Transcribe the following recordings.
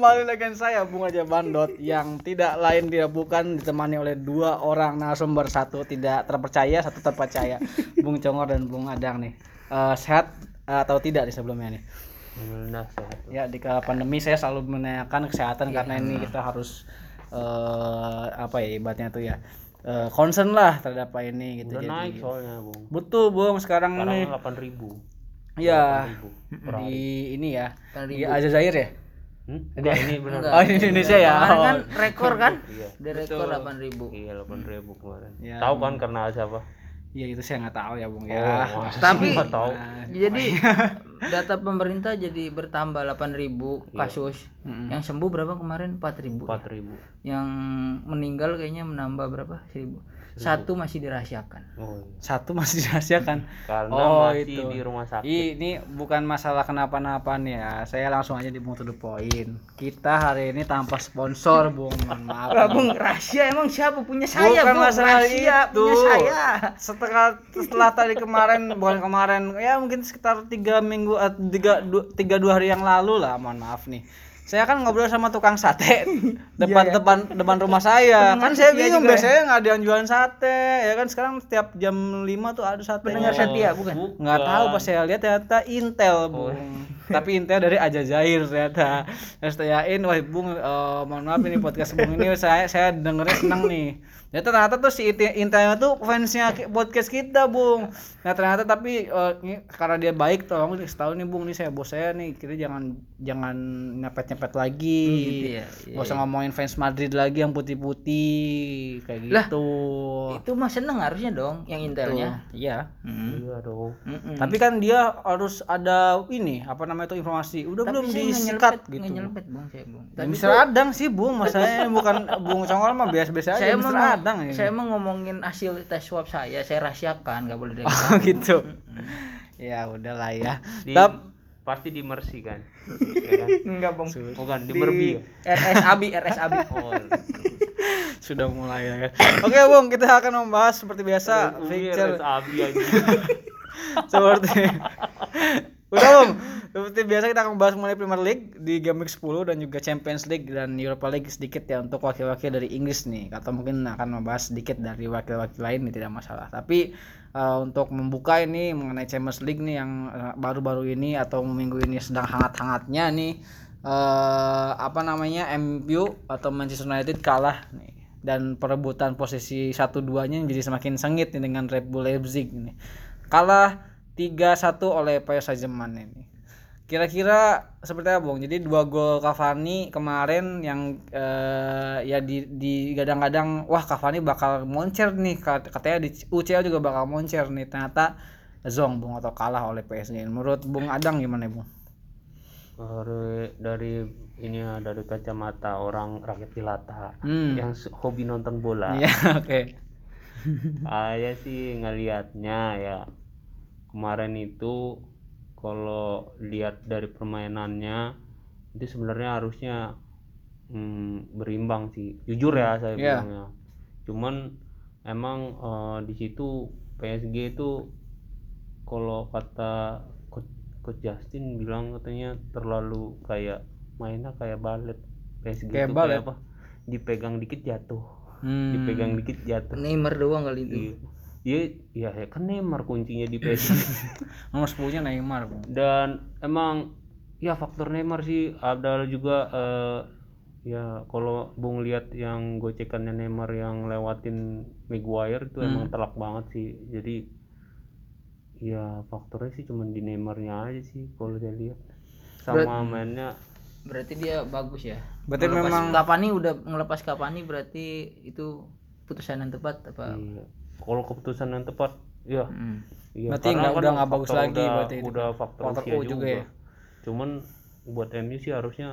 kembali dengan saya Bung Aja Bandot yang tidak lain tidak bukan ditemani oleh dua orang narasumber. Satu tidak terpercaya satu terpercaya. Bung Congor dan Bung Adang nih. Eh, sehat atau tidak nih sebelumnya nih? Alhamdulillah sehat. ya di kala pandemi saya selalu menanyakan kesehatan karena ini kita harus eh apa ya ibaratnya tuh ya eh, concern lah terhadap apa ini gitu. Udah jadi naik soalnya, Bung. betul Bung. Sekarang ini Sekarang 8000. ya 8.000. di ini ya di Aljazair ya Hmm? Enggak, ini benar. oh di Indonesia ya Kemarin Oh, kan rekor kan? Iya. Di rekor 8000. Iya, 8000 kemarin. Ya. Tahu kan karena siapa? ya itu saya nggak tahu ya Bung Oh, ya masa sih Tapi- nggak tahu. Nah, Jadi data pemerintah jadi bertambah 8000 kasus. Mm-mm. Yang sembuh berapa kemarin? 4000. 4000. Yang meninggal kayaknya menambah berapa? 1000. Satu masih dirahasiakan. Oh, iya. satu masih dirahasiakan Karena Oh, masih itu. di rumah sakit. ini bukan masalah kenapa-napa nih ya saya langsung aja di to the point kita hari ini tanpa sponsor Bung mohon maaf Lah, Bung, rahasia emang siapa punya saya, Bukan Bung? masalah rahasia itu. punya saya. setelah setelah tadi kemarin bukan kemarin ya mungkin sekitar tiga minggu eh, tiga dua, tiga dua hari yang lalu lah mohon maaf nih saya kan ngobrol sama tukang sate depan depan depan rumah saya. Kan saya bingung biasanya nggak ada yang jualan sate ya kan? Sekarang setiap jam 5 tuh ada sate. Pendengar setia bukan? nggak tahu pas saya lihat ternyata Intel bung. Tapi Intel dari Ajazair ternyata. Saya tanyain wah bung eh, mohon maaf ini podcast bung ini saya saya dengernya senang nih ya ternyata tuh si Intel Intelnya tuh fansnya podcast kita bung nah ternyata tapi eh, ini karena dia baik tolong tahu nih bung nih saya bos saya nih kita jangan jangan nyepet nyepet lagi gitu ya, iya, Gak usah ngomongin fans Madrid lagi yang putih-putih kayak gitu Itu mah seneng harusnya dong yang intelnya. iya Hmm. Iya dong. Tapi kan dia harus ada ini apa namanya itu informasi udah belum saya nggak disikat gitu nggak nyelpet, Bung, saya, Bung. Ya, Tapi Mr. Adang sih bung masalahnya bukan Bung Congol mah biasa-biasa aja saya. Adang ini saya mau ngomongin hasil tes swab saya, saya rahasiakan, nggak boleh oh dibilang. gitu ya udahlah ya Di, Tap- pasti di Mercy kan. Ya kan? Enggak, Bung. Bukan di Merbi. ya? RS Abi, RS Abi. Oh, sudah mulai ya oke bung kita akan membahas seperti biasa Abi aja. seperti udah bung seperti biasa kita akan membahas mengenai Premier League di Game Week 10 dan juga Champions League dan Europa League sedikit ya untuk wakil-wakil dari Inggris nih. Atau mungkin akan membahas sedikit dari wakil-wakil lain ini tidak masalah. Tapi eh, untuk membuka ini mengenai Champions League nih yang eh, baru-baru ini atau minggu ini sedang hangat-hangatnya nih eh apa namanya MU atau Manchester United kalah nih. Dan perebutan posisi satu duanya jadi semakin sengit nih dengan Red Bull Leipzig nih. Kalah 3-1 oleh Paris Saint-Germain ini kira-kira seperti apa Bung? Jadi dua gol Cavani kemarin yang eh, ya di di gadang-gadang wah Cavani bakal moncer nih Kat- katanya di UCL juga bakal moncer nih ternyata zong Bung atau kalah oleh PSG. Menurut Bung Adang gimana Bung? dari dari ini ya, dari kacamata orang rakyat jelata Hmm. yang hobi nonton bola. Iya, oke. Saya sih ngelihatnya ya kemarin itu kalau lihat dari permainannya itu sebenarnya harusnya hmm, berimbang sih. Jujur ya saya Iya. bilangnya. Cuman emang eh, di situ PSG itu kalau kata coach, coach Justin bilang katanya terlalu kayak mainnya kayak balet. PSG Kayak itu balet? kayak apa? Dipegang dikit jatuh. Hmm. Dipegang dikit jatuh. Neymar doang kali itu. Iya. Iya, iya ya kan Neymar kuncinya di PSG. Nomor 10-nya Neymar, Bung. Dan emang ya faktor Neymar sih ada juga eh, ya kalau Bung lihat yang gocekannya Neymar yang lewatin Maguire itu emang telak banget sih. Jadi ya faktornya sih cuma di Neymarnya aja sih kalau saya lihat. Sama mainnya Berarti dia bagus ya. Berarti Ngelepas memang- Cavani udah ngelepas Cavani berarti itu putusan yang tepat apa? iya. Kalau keputusan yang tepat ya Hmm. Iya, Berarti karena nggak- kan udah nggak bagus lagi udah, berarti itu. udah faktor, Faktor usia U juga ya. Cuman buat MU sih harusnya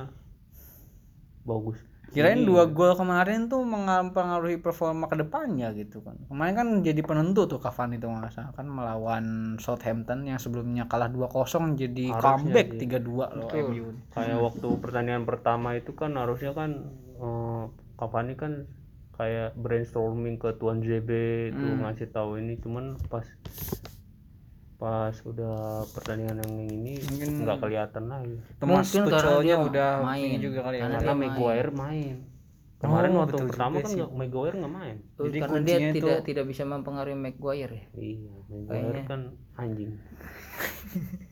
bagus. Kirain dua gol kemarin tuh mempengaruhi performa ke depannya gitu kan. Kemarin kan jadi penentu tuh Cavani tuh nggak salah kan melawan Southampton yang sebelumnya kalah 2-0 jadi Harusnya comeback sih. 3-2 loh MU. Kayak waktu pertandingan pertama itu kan harusnya kan eh, Cavani kan kayak brainstorming ke Tuan JB itu Hmm. ngasih tahu ini. Cuman pas pas udah pertandingan yang ini nggak kelihatan lagi. Thomas Mungkin karena dia udah main. juga kali ya. Karena karena Maguire main. kemarin Oh, waktu betul pertama kan sih. nggak Maguire nggak main. Oh, Jadi karena dia kuncinya tidak itu- tidak bisa mempengaruhi Maguire ya? Iya Maguire kan anjing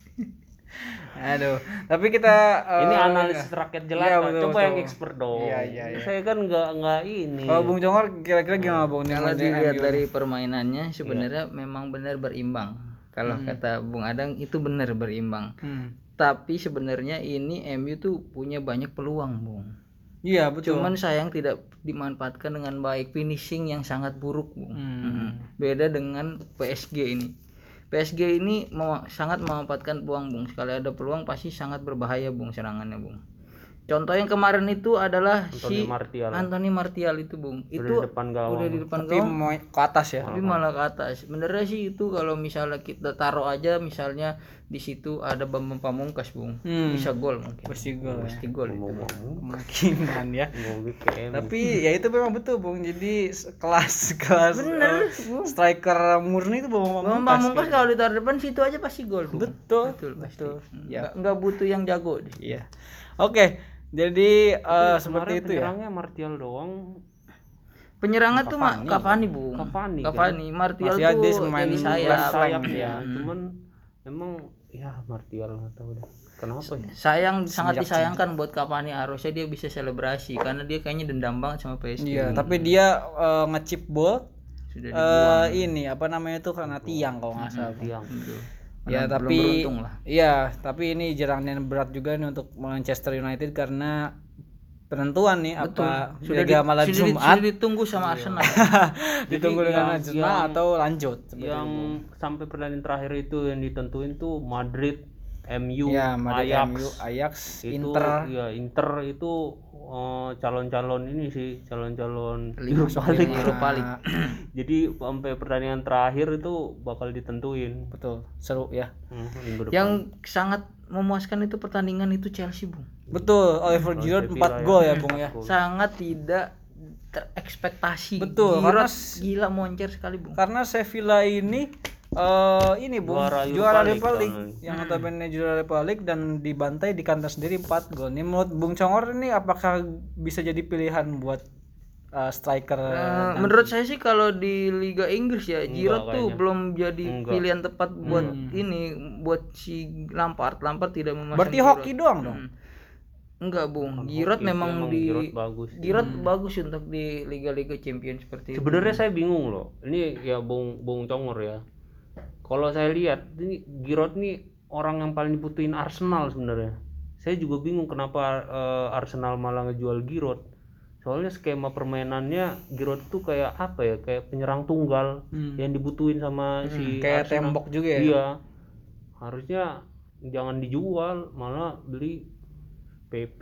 aduh tapi kita eh, ini analisis rakyat jelata. iya, betul, coba betul. yang expert dong. Iya, iya, iya. saya kan nggak nggak ini. Kalau Bung Jongor kira-kira gimana Bung? Kalau dilihat dari permainannya sebenarnya memang benar berimbang. Kalau kata Bung Adang itu benar berimbang. Hmm. tapi sebenarnya ini MU tuh punya banyak peluang Bung. Iya betul. Cuman sayang tidak dimanfaatkan dengan baik finishing yang sangat buruk Bung. Hmm. Mm. beda dengan PSG ini PSG ini sangat memanfaatkan peluang Bung. Sekali ada peluang pasti sangat berbahaya Bung serangannya Bung contoh yang kemarin itu adalah Anthony si Martial. Anthony Martial itu Bung. Itu itu di depan gawang. udah di depan tapi gawang. mau ke atas ya? Tapi malah ke atas. Sebenarnya sih itu kalau misalnya kita taruh aja misalnya di situ ada Bambang Pamungkas Bung. Hmm. bisa gol mungkin. Pasti gol ya. pasti gol itu. ngomong kemungkinan ya. Tapi ya itu memang betul Bung. Jadi s- kelas kelas eh, striker murni itu Bang Bambang Pamungkas kalau ditaruh depan situ aja pasti gol Bung. betul betul pasti. betul. Ya. Nggak, nggak butuh yang jago deh. Iya. Oke jadi eh, seperti itu ya? penyerangnya Martial doang. Penyerangan tuh mah Cavani. Bung. Cavani, kan? Cavani Martial Martial tuh dia pemain jadi sayap. sayap ya Hmm. cuman emang ya Martial nggak tahu deh. Kenapa ya? Sayang sangat disayangkan buat Cavani. Harusnya dia bisa selebrasi karena dia kayaknya dendam banget sama PSG iya tapi dia eh, ngechip ball sudah eh ini apa namanya itu karena tiang kalau nggak salah. Tiang ya Belum tapi lah. iya tapi ini jalannya berat juga nih untuk Manchester United karena penentuan nih apa sudah Liga malam sudah di- Jumat. sudah ditunggu sama Arsenal. Ditunggu Jadi dengan yang- Arsenal yang- atau lanjut yang sampai pertandingan terakhir itu yang ditentuin tuh Madrid MU ya Madrid Ajax. MU Ajax itu Inter. ya Inter itu eh, calon-calon ini sih calon-calon Europa League. Europa League. Nah, jadi sampai pertandingan terakhir itu bakal ditentuin. Betul seru ya. Hmm, depan. yang sangat memuaskan itu pertandingan itu Chelsea Bung. Betul Oliver Giroud 4 Sevilla ya. gol ya Bung ya. Sangat tidak terekspektasi. Betul, Giroud karena gila moncer sekali Bung. karena Sevilla ini eh ini Bung Juara juara, Europa League League yang notabene juara Europa League dan dibantai di kandang sendiri 4 gol. Ini menurut Bung Congor ini apakah bisa jadi pilihan buat eh, striker Eh, menurut saya sih kalau di Liga Inggris ya Giroud tuh kayaknya. belum jadi Enggak. pilihan tepat buat ini buat si Lampard Lampard tidak memasang Berarti Giroud. hoki doang dong. Hmm. Enggak Bung Giroud memang emang di Giroud bagus Giroud bagus untuk di liga-liga champion seperti itu. sebenarnya saya bingung loh ini ya Bung Bung Congor ya kalau saya lihat ini Giroud nih orang yang paling dibutuhin Arsenal sebenarnya saya juga bingung kenapa eh, Arsenal malah ngejual Giroud soalnya skema permainannya Giroud tuh kayak apa ya kayak penyerang tunggal Hmm. yang dibutuhin sama si Kayak Arsenal. tembok juga ya. iya harusnya jangan dijual malah beli PP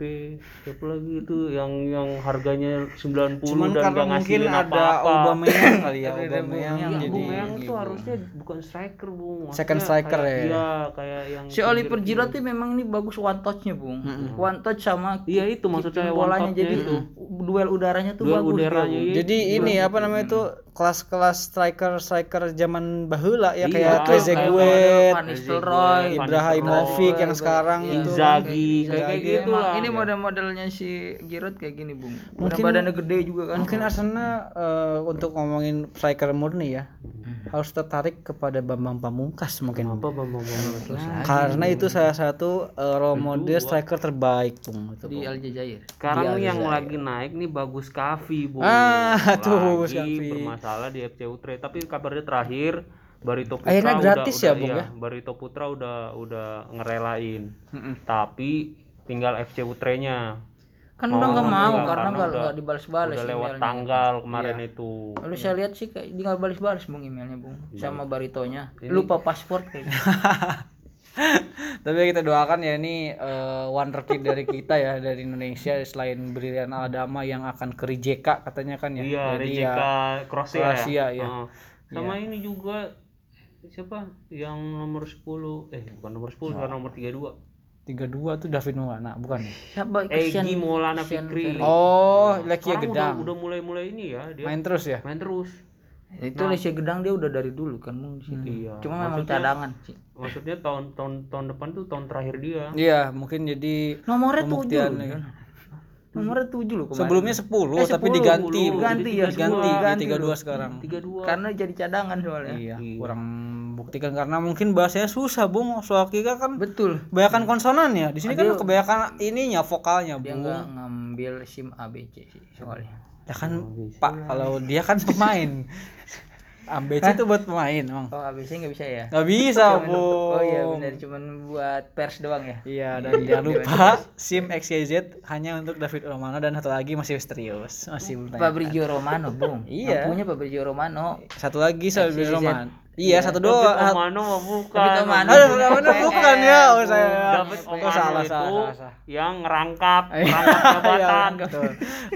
siapa lagi itu yang yang harganya 90 Cuman dan karena gak mungkin ada apa-apa. Aubameyang kali ya, Aubameyang Aubameyang. jadi Aubameyang tuh harusnya bukan striker, Bung. Maksudnya Second striker kayak, ya. Iya, kayak yang Si Oliver Giroud tuh memang ini bagus one touch-nya, Bung. One touch sama Iya, itu maksud kicking saya one bolanya jadi itu. duel udaranya tuh Duel bagus. udaranya iya. Jadi ini apa namanya itu kelas-kelas striker striker zaman bahula ya Iya, kayak. Trezeguet, Van Nistelrooy, Ibrahimovic yang sekarang Iya. itu Inzaghi, kayak gitu lah. Ini model-modelnya si Giroud kayak gini, Bung. Mungkin- badannya gede juga kan. Mungkin Arsenal eh, untuk ngomongin striker murni ya harus tertarik kepada Bambang Pamungkas mungkin. Apa Bang Bang Bang? Karena itu salah satu eh, role model striker terbaik, Bung. Itu, di Bung. Aljazair. Sekarang yang lagi naik nih bagus Kavi, Bu. Ah, tuh, Bagus Lagi Kavi. bermasalah di FC Utre, tapi kabarnya terakhir Barito Putra Akhirnya gratis udah, ya, Bung, iya, ya? Barito Putra udah udah ngerelain. Mm-mm. Tapi tinggal FC Utre-nya. Kan Mau udah nggak mau enggak, karena karena nggak dibalas-balas udah lewat tanggal kemarin Iya. itu. Lalu saya lihat sih kayak tinggal balas-balas Bung emailnya, Bung. Iya. Sama baritonya. Lupa paspor kayaknya. Tapi kita doakan ya ini eh, wonderkid dari kita ya dari Indonesia selain Brilian Aldama yang akan ke Rijeka katanya kan ya. Iya, Jadi Rijeka Kroasia, Kroasia, ya. iya. Heeh. Sama ini juga siapa yang nomor 10 eh bukan nomor 10 bukan nomor 32 32 tuh David Mulana bukan ya? Siapa Egi Maulana Fikri Oh, Sekarang udah, Gedang. udah mulai-mulai ini ya dia Main terus ya? main terus itu Lesya Gedang dia udah dari dulu kan di situ Iya. cuma memang cadangan sih Maksudnya tahun tahun tahun depan tuh tahun terakhir dia. Iya, mungkin jadi nomornya tujuh ya. kan? nomornya tujuh loh kemarin sebelumnya 10 Eh, tapi 10, diganti. dulu. Ganti ya, diganti, di 32 sekarang. Tiga dua. karena jadi cadangan soalnya Iya, kurang buktikan karena mungkin bahasanya susah, Bung. Soalnya kan betul kebanyakan konsonan ya. Di sini kan kebanyakan ininya vokalnya, dia Bung. nggak ngambil sim ABC sih soalnya Ya kan Pak, kalau dia kan pemain. ABC itu buat pemain, Bang. oh ABC nggak bisa ya Gak bisa, Bung. oh iya benar cuman buat pers doang ya Iya, dan jangan lupa SIM XYZ hanya untuk David Romano dan satu lagi masih misterius. Masih belum tanya. Fabrizio Romano bung Iya. Punya Fabrizio Romano Satu lagi XYZ. Romano. Iya, satu doang. Romano mah bukan. David Romano. Aduh, Romano bukan ya. Oh, saya. David Oh, Romano salah, itu salah, salah, salah. yang ngerangkap, Iya, ngerangkap jabatan. betul.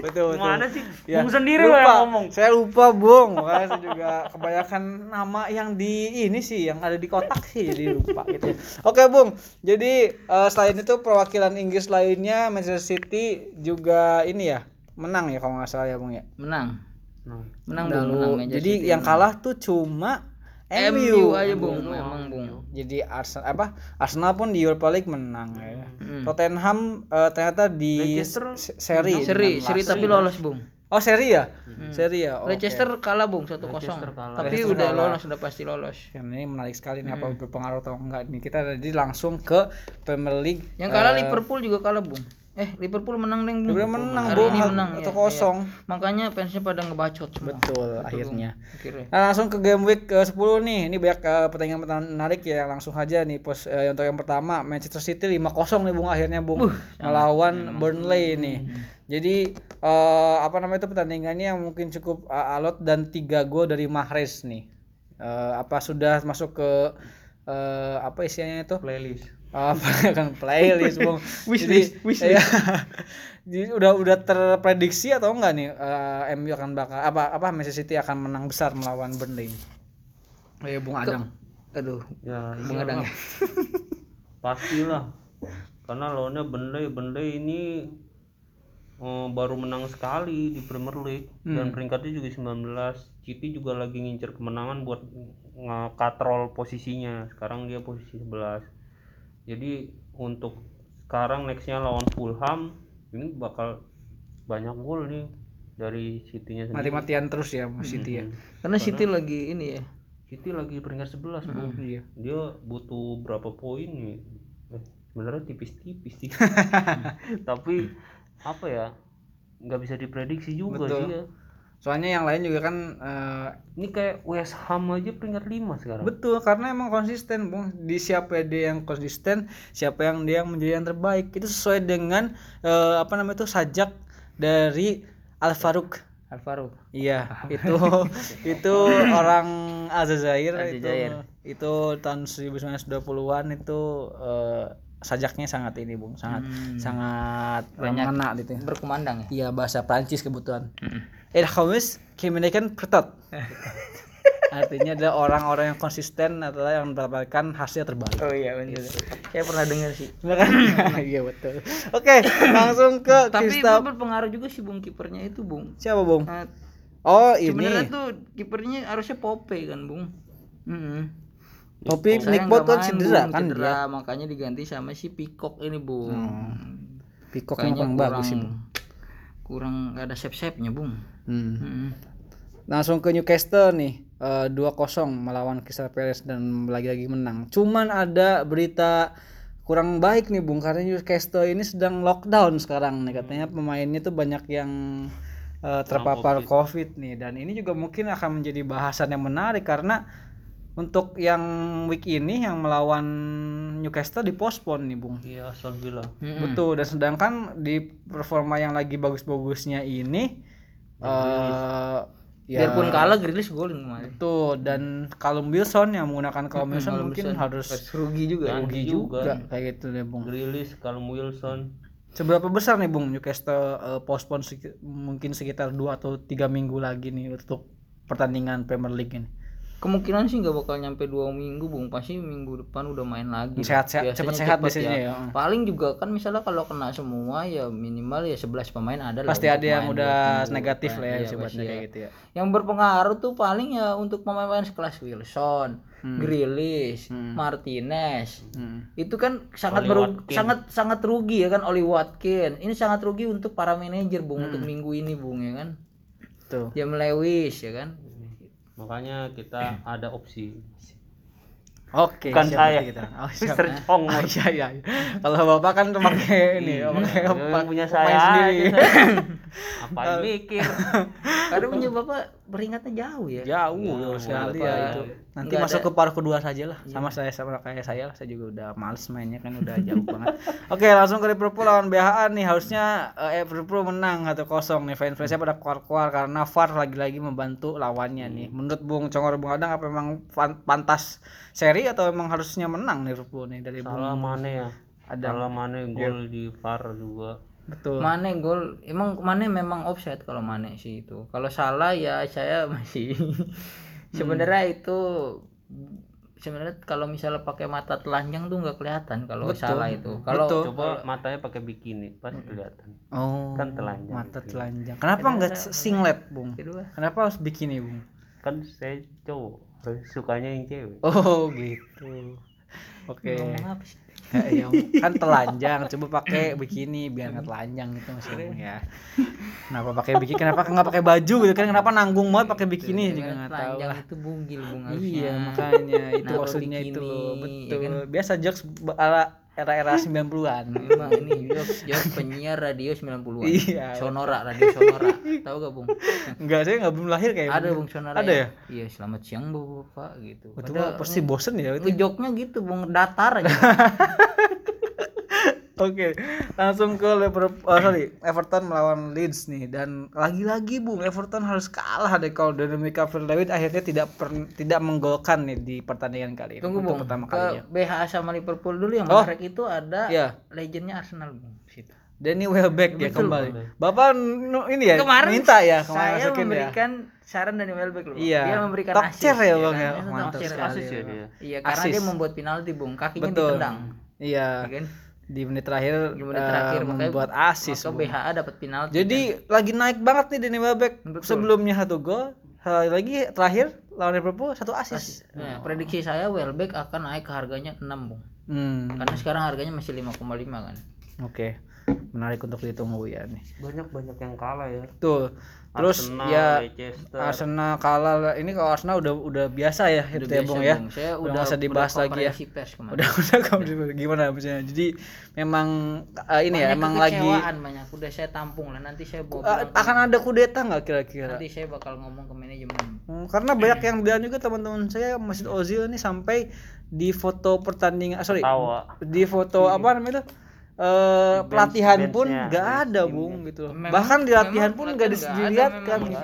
Betul, betul. Gimana sih? Ya, Bung sendiri lupa. yang ngomong. Saya lupa, Bung. Makanya saya juga kebanyakan nama yang di ini sih yang ada di kotak sih jadi lupa gitu. ya. Oke, Bung. Jadi eh, selain itu perwakilan Inggris lainnya Manchester City juga ini ya menang ya kalau nggak salah ya, Bung ya. menang Nah, menang Lalu, bung menang jadi City. yang kalah tuh cuma MU aja bung memang bung Jadi Arsenal apa Arsenal pun di Europa League menang ya. Hmm. Tottenham eh, ternyata di Leicester seri. seri seri tapi lolos bung Oh seri ya? Seri ya. Oke. Leicester kalah bung 1-0 Leicester kalah. tapi Leicester udah kalah. lolos udah pasti lolos Ya, ini menarik sekali nih apa berpengaruh atau enggak nih kita jadi langsung ke Premier League. yang kalah Liverpool juga kalah bung eh Liverpool menang deng bung Liverpool menang Hari ini menang ya, satu kosong. iya. makanya fansnya pada ngebacot semua Betul akhirnya. akhirnya Nah, langsung ke game week ke 10 nih. Ini banyak eh, pertandingan menarik ya. Langsung aja nih pos eh, untuk yang pertama Manchester City 5-0 nih Bung akhirnya Bung melawan Burnley nih. Jadi eh, apa namanya itu pertandingannya yang mungkin cukup eh, alot dan 3 gol dari Mahrez nih. Eh, apa sudah masuk ke eh, apa istilahnya itu? playlist. Apa? Kan playlist bung. Wishlist wishlist jadi udah udah terprediksi atau enggak nih eh, MU akan bakal apa apa Manchester City akan menang besar melawan Burnley? Eh bung Adang. Aduh Ya, Bung Adang ya. Pastilah. Karena lawannya Burnley Burnley ini eh, baru menang sekali di Premier League. Dan peringkatnya juga 19 City juga lagi ngincer kemenangan buat ngekatrol posisinya. Sekarang dia posisi 11 jadi untuk sekarang nextnya lawan Fulham ini bakal banyak gol nih dari City-nya sendiri. Mati-matian terus ya Mas City ya. Karena City lagi ini ya. City lagi peringkat 11 Bung. iya. Dia butuh berapa poin nih? Eh, sebenarnya tipis-tipis sih. Tapi apa ya nggak bisa diprediksi juga Betul. sih ya soalnya yang lain juga kan eh, ini kayak West Ham aja peringkat 5 sekarang betul karena emang konsisten bung di siapa dia yang konsisten siapa yang dia yang menjadi yang terbaik itu sesuai dengan eh, apa namanya itu sajak dari Al Farouk Alvaro Iya, itu itu orang Aljazair itu itu tahun 1920-an itu eh, sajaknya sangat ini, Bung. Sangat sangat Banyak. mengena gitu. ya. berkumandang ya Iya, bahasa Prancis kebetulan. Eh, khamis kemenekan pertot. Artinya adalah orang-orang yang konsisten adalah yang mendapatkan hasil terbaik. oh iya benar saya pernah dengar sih kan? Iya betul. Oke, langsung ke tapi itu Krista. berpengaruh juga sih bung kipernya itu bung Siapa, Bung? Nah, Oh, sebenarnya ini. tuh kipernya harusnya Pope kan bung Mm-mm. Topi Saya Nick Bot kan cedera kan cedera, dia. makanya diganti sama si Peacock ini bung Pikok Kayaknya yang kurang bagus sih, Bung. kurang ada sep-sepnya bung Hmm. Mm-mm. Langsung ke Newcastle nih, eh, 2-0 melawan Crystal Palace dan lagi-lagi menang. Cuman ada berita kurang baik nih Bung karena Newcastle ini sedang lockdown sekarang nih katanya pemainnya tuh banyak yang eh, terpapar COVID nih dan ini juga mungkin akan menjadi bahasan yang menarik karena untuk yang week ini yang melawan Newcastle dipospon nih Bung. iya Aston Villa Betul dan sedangkan di performa yang lagi bagus-bagusnya ini eh ya. biarpun kalah Grealish golin kemarin. Betul dan Callum Wilson yang menggunakan Callum Wilson mungkin harus rugi juga rugi juga kayak gitu deh Bung. Grealish Callum Wilson. Seberapa besar nih Bung Newcastle eh, postpone seki- mungkin sekitar dua atau tiga minggu lagi nih untuk pertandingan Premier League ini. Kemungkinan sih nggak bakal nyampe dua minggu bung pasti minggu depan udah main lagi Sehat- sehat- Biasanya cepet sehat cepet biasanya ya. paling juga kan misalnya kalau kena semua ya minimal ya 11 pemain ada lah Pasti ada yang udah negatif lah ya Iya, pasti kayak ya. gitu ya. yang berpengaruh tuh paling ya untuk pemain-pemain sekelas Wilson, Grealish, Hmm. Martinez. Hmm. Itu kan sangat Watkins. sangat sangat rugi ya kan Oli Watkins. Ini sangat rugi untuk para manajer Bung Hmm. untuk minggu ini Bung ya kan. Tuh. Jam Lewis ya kan. Makanya kita ada opsi Oke, Bukan siap saya. kita. Oh. Mr. Chong Ah, iya, iya. iya. Kalau Bapak kan pakai ini, Iya, pakai punya saya sendiri. apa yang mikir Karena punya Bapak beringatnya jauh ya. Jauh, Jauh, sekali ya itu. Nanti Nggak masuk ada- ke paruh kedua saja lah. Sama saya sama kayak saya lah. Saya juga udah males mainnya kan udah jauh banget. Oke, langsung ke Liverpool lawan BHA nih. Harusnya eh, Liverpool menang 1-0 nih. Fans-fansnya pada keluar-keluar karena VAR lagi-lagi membantu lawannya nih. Menurut Bung Congor Bung Adang apa memang fan- pantas seri atau memang harusnya menang Liverpool nih dari Bung salah mana ya Ada. salah mana gol di VAR juga Betul. Mane gol emang Mane memang offside kalau Mane sih itu. Kalau salah ya saya masih sebenarnya itu sebenarnya kalau misalnya pakai mata telanjang tuh nggak kelihatan kalau Betul. salah itu. Kalau Betul. coba matanya pakai bikini pas kelihatan Oh, Kan telanjang. Mata telanjang. Kenapa nggak singlet, Bung? kedua Kenapa harus bikini, Bung? kan saya cowok sukanya yang cewek Oh, gitu. Oke. sih? Ya, ya, kan telanjang, coba pakai bikini biar nggak telanjang gitu maksudnya Bung, ya. Kenapa pakai bikini? Kenapa nggak pakai baju gitu kan? Kenapa nanggung banget pakai bikini juga nggak tahu telanjang lah. itu bungil bung harusnya. Iya, makanya itu maksudnya itu bikini, loh. ya Betul. kan? Biasa jokes era era-era 90-an. Memang ini jokes jokes penyiar radio 90-an. Iya. Sonora, radio Sonora. Tahu gak, Bung? Enggak, saya nggak belum lahir kayak Ada Bung Sonora. Ada ya? Iya, selamat siang Bapak gitu. Padahal mah pasti bosen ya itu. itu joknya gitu, Bung, datar aja. Oke, langsung ke Liverpool, oh, sorry, Everton melawan Leeds nih dan lagi-lagi Bung Everton harus kalah deh kalau Dominic Calvert-Lewin akhirnya tidak per- tidak menggolkan nih di pertandingan kali ini. Tunggu, Bung. pertama Ke kalinya. BH sama Liverpool dulu yang Oh. menarik itu ada Iya. legendnya Arsenal, Bung. Situ. Danny Welbeck ya Betul, kembali. Bapak nu- ini ya Kemarin minta ya kemarin saya ya. memberikan saran dari Welbeck loh. Iya. Dia memberikan assist. chair ya, Bang, kan? ya. Mantap sekali. asis ya Iya, karena dia membuat penalti, Bung. Kakinya Betul. ditendang. Iya. Ya kan? Di menit terakhir, Di menit terakhir makanya membuat asis. Maka. BHA dapat penalti. Jadi lagi naik banget nih Danny Welbeck. Betul. Sebelumnya satu gol, sekali lagi terakhir lawan Liverpool satu asis. Nah, prediksi saya Welbeck akan naik ke harganya 6, Bung. Hmm. Karena sekarang harganya masih 5,5 kan. Oke, menarik untuk ditunggu ya nih. banyak banyak yang kalah ya Tuh, terus Arsenal, ya Leicester Arsenal kalah lah. Ini kalau Arsenal udah udah biasa ya itu ya Bung ya. Saya Udah usah dibahas udah lagi ya. Udah udah kamu gimana maksudnya. Jadi memang eh, ini ya Banyak emang lagi kekecewaan banyak. Udah saya tampung lah. Nanti saya bawa pulang. akan ada kudeta nggak kira-kira? Nanti saya bakal ngomong ke manajemen. Hmm, karena banyak yang bilang juga teman-teman saya Masjid Ozil ini sampai di foto pertandingan ah, sorry tawa di foto apa namanya itu eh pelatihan pun nggak ada bung gitu Memang- bahkan di latihan memang pun nggak memang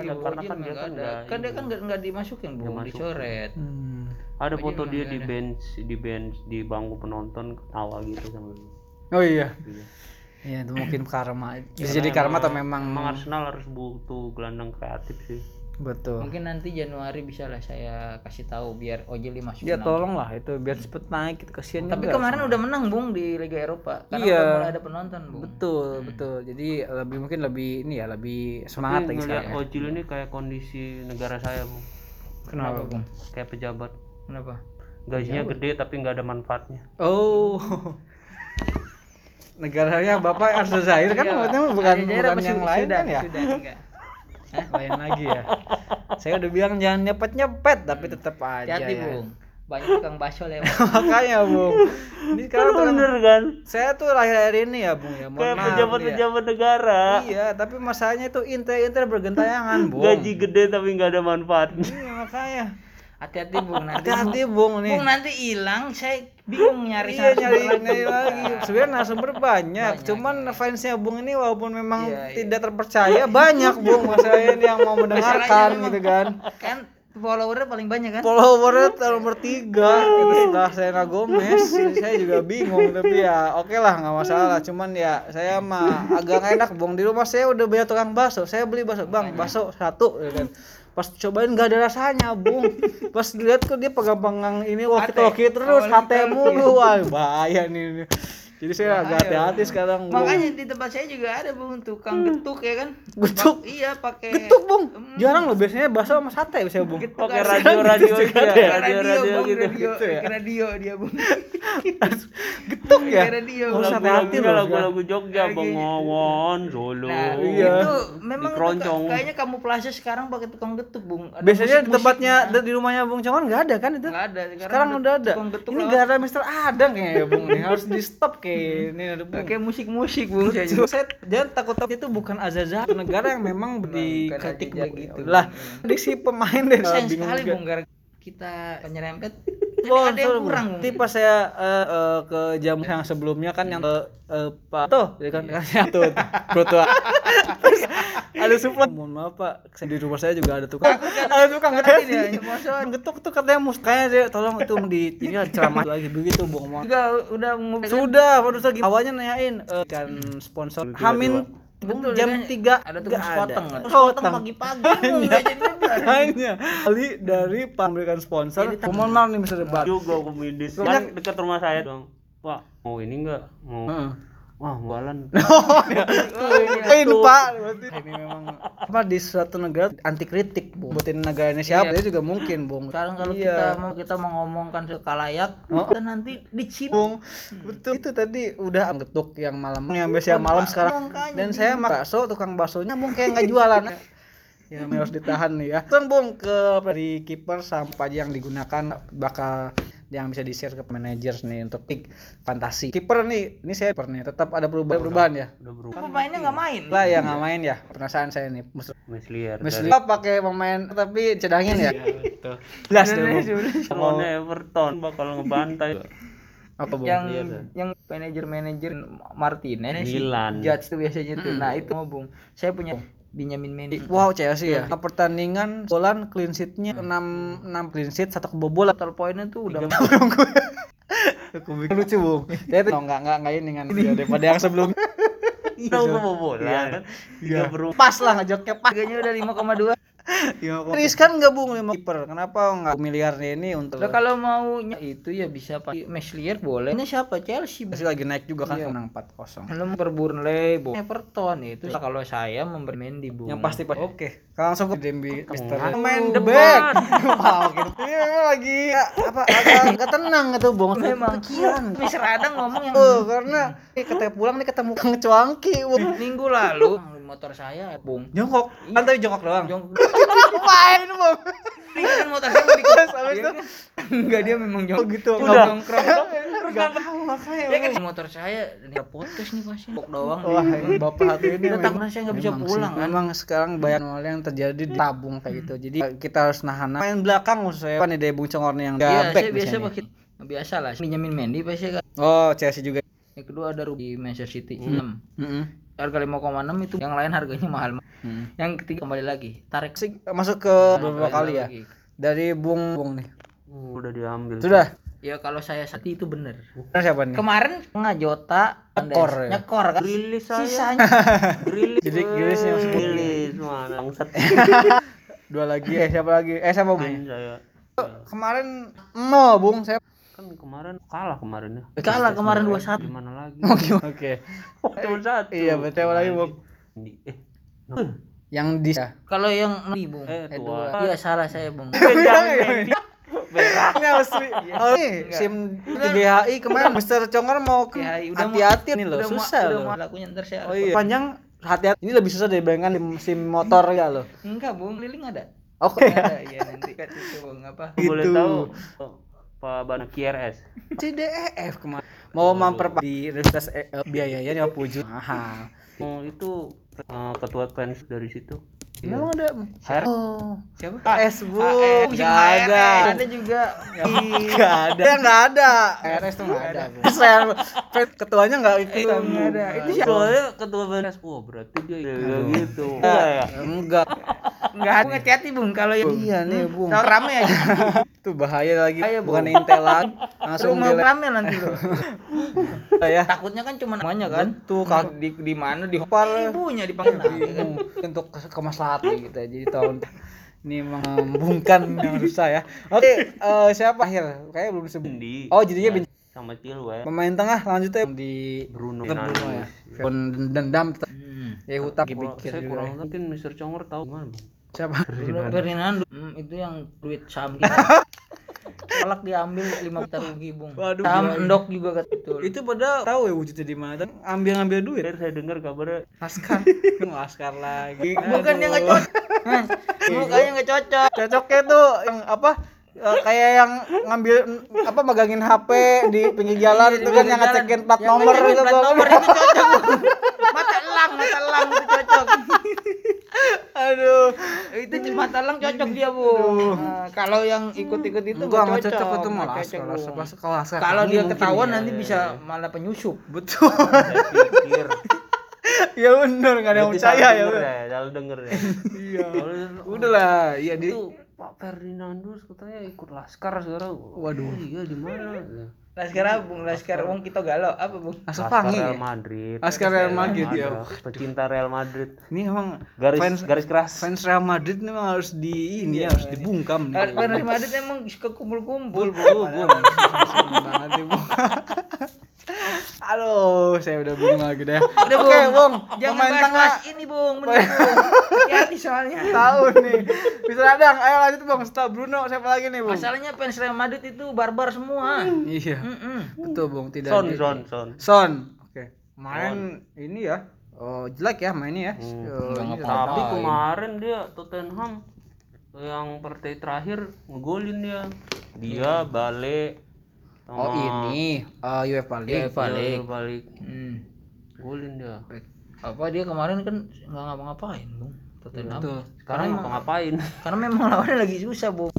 gitu karena kan dia nggak kan ada. nggak kan dia kan nggak nggak dimasukin bu Nggak dicoret. Hmm. ada foto memang dia di ada. bench di bench di bangku penonton ketawa gitu sama dia. oh iya. Iya. ya itu mungkin karma. Bisa Karena jadi karma atau memang emang Arsenal harus butuh gelandang kreatif sih betul. Mungkin nanti Januari bisa lah saya kasih tahu biar Ozil dimasukin ya tolong lah itu biar cepet naik gitu kasihan tapi juga. kemarin Arsenal. udah menang bung di Liga Eropa. Karena Iya. udah mulai ada penonton bung. Betul betul. Jadi lebih mungkin lebih ini ya lebih semangat Tapi lagi ngeliat sekarang ya. Ozil ini kayak kondisi negara saya bu kenapa bung? Kayak pejabat. Kenapa? Gajinya gede tapi nggak ada manfaatnya. Oh. Negaranya bapak Arsul Zahir kan? Maksudnya bukan bukan yang lain sudah, kan ya? Sudah enggak lain lagi ya. Saya udah bilang jangan nyepet nyepet tapi tetap aja hati ya. bung. Banyak tukang bakso lewat. Makanya bung. Ini sekarang tuh bener kan? saya tuh lahir ini ya bung ya. Mohon kayak maaf pejabat nih ya. negara. Iya tapi masalahnya tuh inter-inter bergentayangan bung. gaji gede tapi nggak ada manfaatnya. Iya makanya hati-hati bung nanti hati-hati bung. Nih. Bung nanti hilang saya bingung nyari iya nyari nyari lagi. Sebenarnya narasumber banyak, Banyak, cuman fansnya bung ini walaupun memang Iya, iya. tidak terpercaya banyak bung. Masalahnya ini yang mau mendengarkan gitu kan. kan followernya paling banyak kan? Followernya nomor tiga. Itu setelah Selena Gomez saya juga bingung tapi ya oke lah nggak masalah. Cuman ya saya mah agak enak bung. Di rumah saya udah banyak tukang bakso. Saya beli bakso. Bang bakso satu ya kan pas cobain nggak ada rasanya bung. Pas dilihat kok dia pegang-pegang ini walkie talkie terus hati mulu wah bahaya nih jadi saya agak hati-hati sekarang Bung. Makanya di tempat saya juga ada bung tukang getuk ya kan. Getuk? Pak- iya pakai. getuk bung jarang loh biasanya bakso sama sate biasanya bung pakai radio-radio juga aja ada. radio-radio Bung, gitu radio, Gitu ya? radio dia bung. getuk ya radio. Harus Bung. hati-hati loh lagu-lagu Jogja Bengawan Solo Nah, Iya. itu memang kayaknya kamu plaza sekarang pakai tukang getuk bung. Ada biasanya di tempatnya di rumahnya bung Congon nggak ada kan itu nggak ada. sekarang udah ada ini lewat. gara Mister Adang kayaknya bung harus di stop kayak ini ada bung pakai musik-musik bung. saya jangan takut takut itu bukan azazah negara yang memang dikritik Azazah gitu gitu. lah di si pemain sayang bingung sekali bung kita penyerempet. Oh, ada yang kurang Nanti pas saya eh, eh, ke jam yang sebelumnya kan yang ke eh, Pak tuh, ya kan? Tuh, tuh, tuh. Terus ada suplai. Mohon maaf Pak, saya di rumah saya juga ada tukang. ada tukang getuk. ya, ya, masa- Getuk tuh katanya mus kayaknya dia tolong itu di ini ceramah lagi. Begitu. Mohon juga udah ngobrol Sudah, baru lagi awalnya nanyain eh, kan sponsor. Hamin Betul, jam 3 ada sepotong Potong sepotong pagi-pagi. Hanya kali dari pemberikan sponsor. Mohon maaf nih Mr. Debat. juga komedis kan dekat rumah saya dong Pak mau ini enggak mau Heeh. Wah jualan. Ini Pak, berarti ini memang apa di suatu negara anti kritik, Bung. Buatin negaranya siapa dia juga mungkin, Bung. sekarang kalau Iya. kita mau kita mau ngomongkan sekalayak Oh. kita nanti dicip Bung, betul. Itu tadi udah getuk yang malam. Yang biasa malam sekarang. Dan saya makan bakso tukang baksonya Bung kayak nggak jualan. Ya. Harus ditahan nih ya. Langsung Bung ke dari kiper sampai yang digunakan bakal yang bisa di share ke managers nih untuk pick fantasi. Kiper nih ini saya kiper nih tetap ada perubahan. Perubahan ya? Udah berubah. Pemainnya nggak main. Lah ya nggak main ya. Penasaran saya nih. Mus- Meslier Muslim pakai pemain tapi cedangin ya? Betul. Jelas deh Bung. lawannya Everton bakal ngebantai. Apa Bung yang Iya, yang manajer-manajer Martinez si Milan. Judge tuh biasanya tuh. Nah itu mau bung saya punya Benjamin Mendy Wow Chelsea ya. Pertandingan Bolan clean sheet-nya 6 6 clean sheet, satu kebobolan. total poinnya tuh udah Aku bikin lucu, Bung. Ya itu enggak enggak enggak ini kan ya, daripada yang sebelum. Tahu gue bola kan tiga berubah Pas lah ngejoknya pas. harganya udah 5,2 Riskan enggak Bung 5 kiper? Kenapa enggak miliarnya ini untuk Lah kalau mau ny- itu ya bisa pakai Meslier boleh. Ini siapa Chelsea? Chelsea lagi naik juga kan menang 4-0. Kalau per Burnley, Bung. Everton itu kalau saya memberi Mendy, Bung. Yang pasti Pak. Oke. Langsung ke Dembi Mister. Main the depan. back. Wow, gitu. Ini memang lagi apa agak tenang itu, Bung. memang Pikiran. Mister Adang ngomong yang Oh, karena eh, katanya pulang nih ketemu Kang Cuangki. Minggu lalu motor saya, Bung. Jongkok. Kan tadi jongkok doang. Jong Ngapain, Bung? Ini kan motor saya mau dikeras Habis itu Enggak dia memang Oh jong. gitu. Udah nongkrong. Enggak tahu makanya. Dia kan motor saya dia podcast nih pasti. Pok doang. Wah, ini bapak hati ini Kita takut saya nggak bisa pulang kan. Memang sekarang banyak hal yang terjadi di tabung kayak gitu. Jadi kita harus nahan. Main belakang maksud saya. Kan ide Bung Congor nih yang Iya, back saya biasa pakai biasa lah. Benjamin Mendy pasti kan. Oh, Chelsea juga. Yang kedua ada Ruby Manchester City 6. Heeh. Harga 5,6 itu yang lain harganya mahal. Hmm. Yang ketiga kembali lagi, tarik Sik, masuk ke beberapa kali ya. lagi. Dari Bung Bung nih. Hmm, udah diambil Sudah. Ya kalau saya sakti itu bener. Nah, siapa nih? Kemarin tengah Jota Nyekor ya? nyekor kan. rilis saya Sisanya rilis Jadi rilisnya masuk rilis mana bangsat Dua lagi. Eh, siapa lagi? Eh, sama Bung. Saya Kemarin no, Bung. Saya kan kemarin kalah kemarin ya kalah kemarin 2-1. gimana lagi Oke. Oke. cuma satu Iya, betul lagi, Bung. Di- eh Yang di Kalau yang ini Bung. Eh, Eh, tua. dua. Iya salah saya Bung. Asli. Oh, ini SIM 3HI kemarin Mister Congor mau ke GHI, hati-hati nih loh, susah loh. lakunya ntar saya. Oh iya. Panjang hati-hati. Ini lebih susah dibandingkan SIM, SIM motor ya loh. Enggak Bung, liling ada. Oke. Ada iya nanti kan itu Bung apa? boleh Gitu. tahu oh, Pak Bana KRS CDEF kemarin. Mau memperpa di universitas eh, biayanya 50 juta. Mahal. oh itu eh, ketua fans dari situ Memang ada. Her Oh. Siapa? AS Bu. AS, Enggak ada. Ada juga. Enggak ada. Enggak ada. RS tuh enggak ada. Bu. Saya ketuanya enggak ikutan. Enggak ada. Itu siapa? soalnya ketua fans oh berarti dia ya, gitu Enggak ya Enggak. Ada. Hati-hati Bung kalau yang Iya nih, Bung. Tahu rame aja. Itu bahaya lagi. Bukan. Intel lagi. Langsung Rumah rame nanti loh. ya. Takutnya kan cuma namanya kan. Tuh di di mana di Par- ibunya dipanggil untuk ke- kemaslahatan gitu ya. Jadi tahun Ini membungkan yang susah ya. Oke, eh, siapa akhir? Kayaknya belum disebut. Di Oh, jadinya bin- sama Chilwell pemain tengah lanjutnya di Bruno Tetap Bruno ya. Fernandes. Pun dendam. Hmm. Ya hutap Kurang- dipikir saya juga. kurang mungkin Mr. Congor tahu gimana bang Siapa? Bruno Ferdinand hmm, itu yang duit saham kita. Kolak diambil 5 juta rugi, Bung. Waduh, Saham endok juga kan itu. Itu pada tahu ya wujudnya di mana. Dan ambil-ambil duit. Terakhir saya dengar kabarnya Laskar. Laskar lagi. Bukan yang nggak cocok. Mas, Mukanya nggak cocok. Cocoknya tuh yang apa? eh, kayak yang ngambil apa megangin HP di pinggir jalan itu kan yang ngecekin plat nomor ngecekin itu plat tuh. nomor itu cocok. Mata elang, mata elang itu cocok. Aduh. itu cuma mata elang cocok dia, Bung. Nah, kalau yang ikut-ikut itu Enggak nggak nggak cocok itu nggak malah cocok, kalau Laskar Kalau kamu dia ketahuan ya. nanti bisa malah penyusup. betul. ya benar enggak ada yang percaya ya. denger Bang. ya denger ya Iya. Kalau- Udahlah, iya di itu Pak Ferdinandus katanya ikut Laskar sekarang Waduh. oh, iya di mana Ya. Laskar apa, Bung? Laskar Wong kita galau apa, Bung? Laskar. Real? Madrid Laskar Real Madrid ya. pecinta Real Madrid Ini emang garis fans garis keras fans Real Madrid ini memang harus di ini ya, harus dibungkam nih. Real Madrid emang suka kumpul-kumpul, banget Bung. Aduh, saya udah bingung lagi deh. Udah, Oke, Bung. Jangan bahas tengah ini, Bung. Hati-hati soalnya. tahu nih. Bisa radang. Ayo lanjut, Bung. Setelah Bruno, siapa lagi nih, Bung? Masalahnya fans Real Madrid itu barbar semua. Iya. Mm-mm. Betul, Bung. Tidak Son di- Son Son Son. Oke. Main ini ya. Oh, jelek ya mainnya ya. Hmm. Oh, ini tapi kemarin dia Tottenham yang partai terakhir ngegolin dia dia balik Oh, ini eh, UEFA League. UEFA Dia League. balik Hmm. golin dia Apa dia kemarin kan nggak ngapa-ngapain, Bung. Tottenham. Betul. sekarang ngapa-ngapain Karena memang lawannya lagi susah, Bung.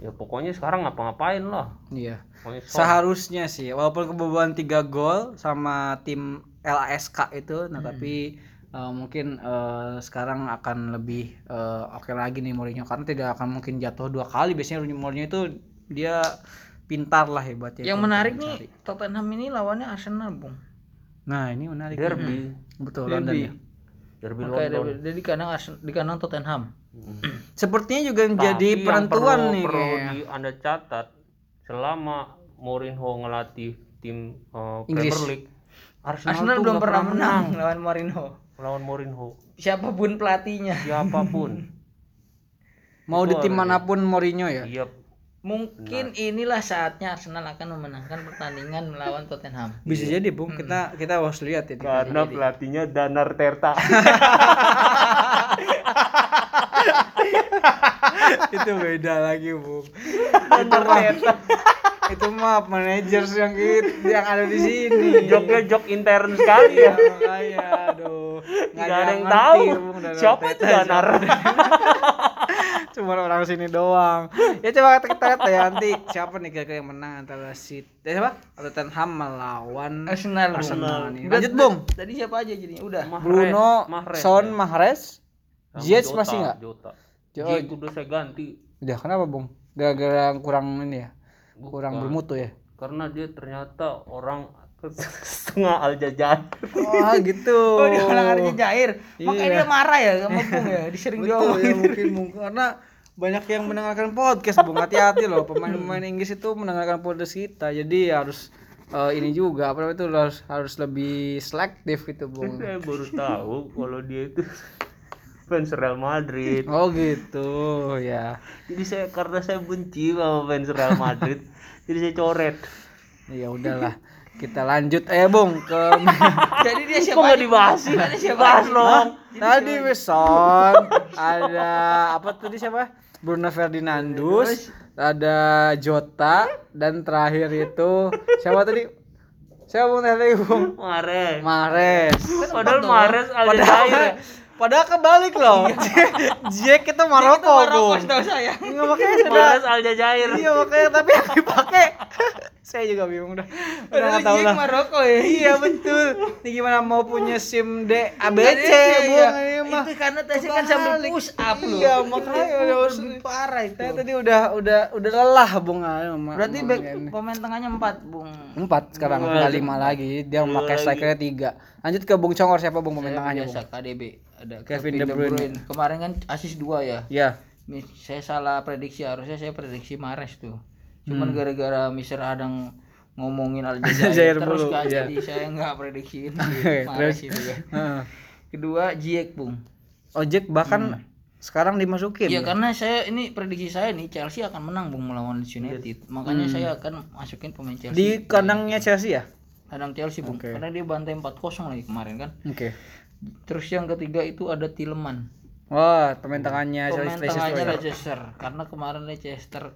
ya pokoknya sekarang ngapa-ngapain lah Iya. Seharusnya sih, walaupun kebobolan 3 gol sama tim LASK itu, nah tapi eh, mungkin eh, sekarang akan lebih eh, oke lagi nih Mourinho karena tidak akan mungkin jatuh dua kali. Biasanya Mourinho itu dia pintar lah hebatnya. Yang menarik nih. Tottenham ini lawannya Arsenal, Bung. Nah ini menarik. derby Betul. Derby. London ya. derby Makanya London dia di kandang Arsenal, di kandang Tottenham. Mm. Sepertinya juga menjadi Tapi yang penentuan perlu, nih. perlu di anda catat selama Mourinho ngelatih tim eh, Inggris. Premier League Arsenal, Arsenal belum pernah menang lawan Mourinho. lawan Mourinho Siapa pun pelatihnya. siapa pun Mau di Itu tim harusnya. mana pun Mourinho ya. iya Mungkin inilah saatnya Arsenal akan memenangkan pertandingan melawan Tottenham. Bisa jadi Bung, kita kita harus lihat ya. karena pelatihnya Danar Terta. Itu beda lagi Bung. itu mah itu mah manajer yang yang ada di sini. joknya jok intern sekali Iya ya makanya aduh. Nggak ada yang tahu. Siapa itu Danar cuma orang sini doang. Ya coba kita kita lihat ya nanti siapa nih kira-kira yang menang antara si eh, siapa? Tottenham melawan Arsenal. Arsenal nih. Udah, lanjut Bung. Tadi siapa aja jadinya? Udah. Mahrez, Bruno Mahrez, Son ya. Mahrez. Ziyech Jota, masih nggak? Jota. Jo- Ziyech udah saya ganti. Udah kenapa Bung? Gara-gara kurang ini ya? Kurang Bukan. bermutu ya? Karena dia ternyata orang setengah Aljazair. Oh gitu. Oh, dia orang harinya Jair. Makanya Iya. dia marah ya sama Bung ya. Disering Betul ya mungkin Bung karena banyak yang mendengarkan podcast Bung. Hati-hati loh pemain-pemain Inggris itu mendengarkan podcast kita. Jadi harus eh, ini juga apa namanya itu harus harus lebih selektif gitu Bung. Saya baru tahu kalau dia itu fans Real Madrid. Oh gitu ya. Jadi saya karena saya benci sama fans Real Madrid jadi saya coret. Ya udahlah kita lanjut eh Bung ke Jadi dia kok siapa? nggak dibahas sih? Tadi siapa? bahas dong. Tadi Weson ada apa tadi siapa? Bruno Ferdinandus ada Jota dan terakhir itu siapa tadi? Siapa Bung tadi Bung? Mahrez. Mahrez. Padahal Mahrez Aljazair ya. Padahal kebalik loh. Jack itu Maroko, Maroko Bung. setahu saya. Enggak makanya sudah. Mahrez Aljazair Iya makanya tapi yang dipakai. saya juga bingung dah. Udah tahu lah. Maroko ya. Iya betul. Ini gimana mau punya SIM D ABC, Iya, Bung iya. mah. Itu karena tesnya kan sambil push up loh. Iya, makanya udah lebih parah itu. Saya tadi udah udah udah lelah, Bung. Berarti back, ini. pemain tengahnya empat, Bung. empat sekarang tinggal lima lagi. Dia memakai strikernya tiga. Lanjut ke Bung Congor siapa Bung pemain tengahnya, Bung? Biasa KDB ada Kevin De Bruyne. Kemarin kan asis dua ya. Iya. saya salah prediksi harusnya saya prediksi Mares tuh. Cuman gara-gara Mister Adang ngomongin Hmm. Aljazair terus kan iya. jadi saya nggak prediksiin Terus? Mares itu. Heeh. Kedua Ziyech Bung. Ojek bahkan sekarang dimasukin. Iya karena saya ini prediksi saya nih Chelsea akan menang Bung melawan United. Makanya saya akan masukin pemain Chelsea. Di kandangnya Chelsea ya? kandang Chelsea Bung. Oke. Karena dia bantai 4-0 lagi kemarin kan. Oke. Terus yang ketiga itu ada Tilleman. Wah, pemain tengahnya Pemain tengahnya ya? Leicester karena kemarin Leicester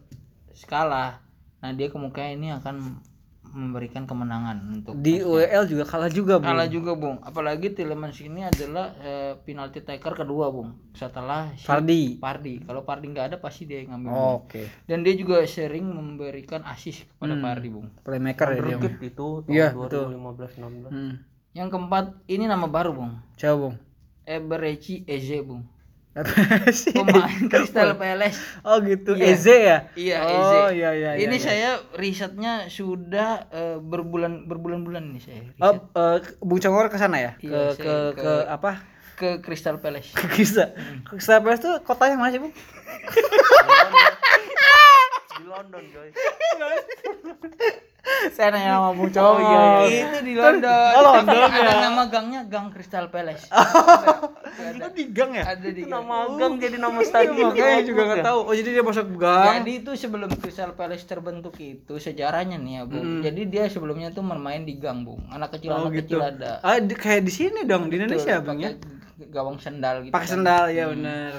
kalah. Nah, dia kemungkinan ini akan memberikan kemenangan untuk Di UEL juga kalah juga, Bu. kalah juga, Bung. Apalagi Tielemans ini adalah eh, penalti taker kedua, Bung. Setelah si Fardi. Pardi. Kalau Pardi nggak ada pasti dia yang ngambil. Bung. Oh, Oke. Dan dia juga sering memberikan assist kepada Pardi, Bung. Playmaker ya dia. Bung. Wonderkid itu tahun Iya, 2015 16 Hmm. Yang keempat, ini nama baru, Bung. Coba, Bung. Eberechi Eze, Bung. Apa sih? Pemain Crystal Palace. Oh gitu, Iya. Eze ya? Iya, Oh, Eze. iya, iya, iya, Ini iya. saya risetnya sudah eh, berbulan berbulan-bulan nih saya. Oh, riset. eh, Bung Congor ke sana ya? Ke, Iya, ke, saya ke, ke- apa? ke Crystal Palace. Ke Kisa. Crystal Palace tuh kotanya mana sih, Bung? di London coy Saya nanya sama Bung Congor. iya, Itu di London. Oh, London Tapi ada ya. nama gangnya Gang Crystal Palace. Itu di gang ya? ada di gang. nama gang jadi nama stadion Makanya juga nggak tahu. Oh, jadi dia masuk gang. Jadi itu sebelum Crystal Palace terbentuk itu sejarahnya nih ya, Bung. Jadi dia sebelumnya tuh bermain di gang, Bung. Anak kecil Oh, anak gitu. kecil ada. Ah, di- kayak di sini dong, di Indonesia, Bang ya. Pakai gawang sendal gitu. Pakai kan. sendal ya benar.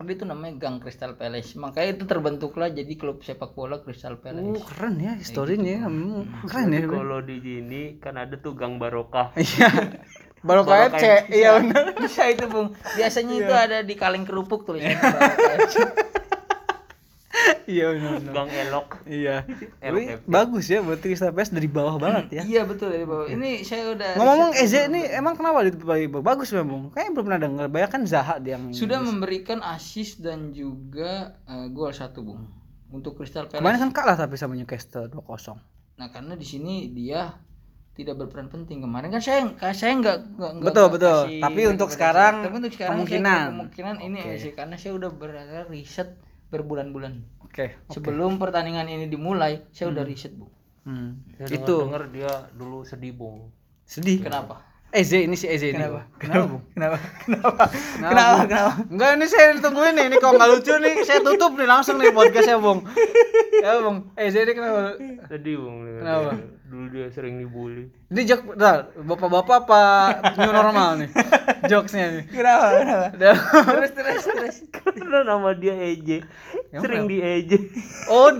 Tapi itu namanya Gang Crystal Palace. Makanya itu terbentuklah jadi klub sepak bola Crystal Oh, Palace. keren ya historinya. Hmm, Keren ya. Kalau di sini kan ada tuh gang barokah Iya. Baru KFC. Iya benar. Bisa itu, Bung. Biasanya itu Iya. ada di kaleng kerupuk tulisannya. Iya benar. gang elok Iya. LFP. bagus ya buat Crystal Palace dari bawah banget ya. Iya betul dari bawah. Ini saya udah Ngomong-ngomong. Eze ini emang kenapa di bagus memang? Kayaknya belum pernah dengar. Banyak kan Zaha dia yang sudah memberikan assist dan juga eh, gol satu, Bung. Untuk Crystal Palace. Kemarin kan kalah tapi sama Newcastle 2-0. Nah, karena di sini dia tidak berperan penting kemarin kan saya saya nggak nggak nggak- Betul, nggak betul. Tapi untuk sekarang, tapi untuk sekarang kemungkinan. kemungkinan ini sih karena saya udah berada riset berbulan-bulan Oke. sebelum pertandingan ini dimulai saya udah riset bu Hmm. Saya Itu denger dia dulu sedih bung sedih. kenapa Eze ini si Eze ini. Kenapa? Bung. Kenapa, kenapa kenapa Kenapa? Kenapa? Enggak, ini saya ditungguin nih. Ini kalau nggak lucu nih, saya tutup nih langsung nih podcastnya, Bung. Ya, Bung. Eze ini kenapa? sedih bung Kenapa? Dia- dulu dia sering dibully Ini jok, bentar, bapak-bapak apa new normal nih? Jokesnya nih. kenapa kenapa terus terus terus karena nama dia Eje sering di Eje Oh,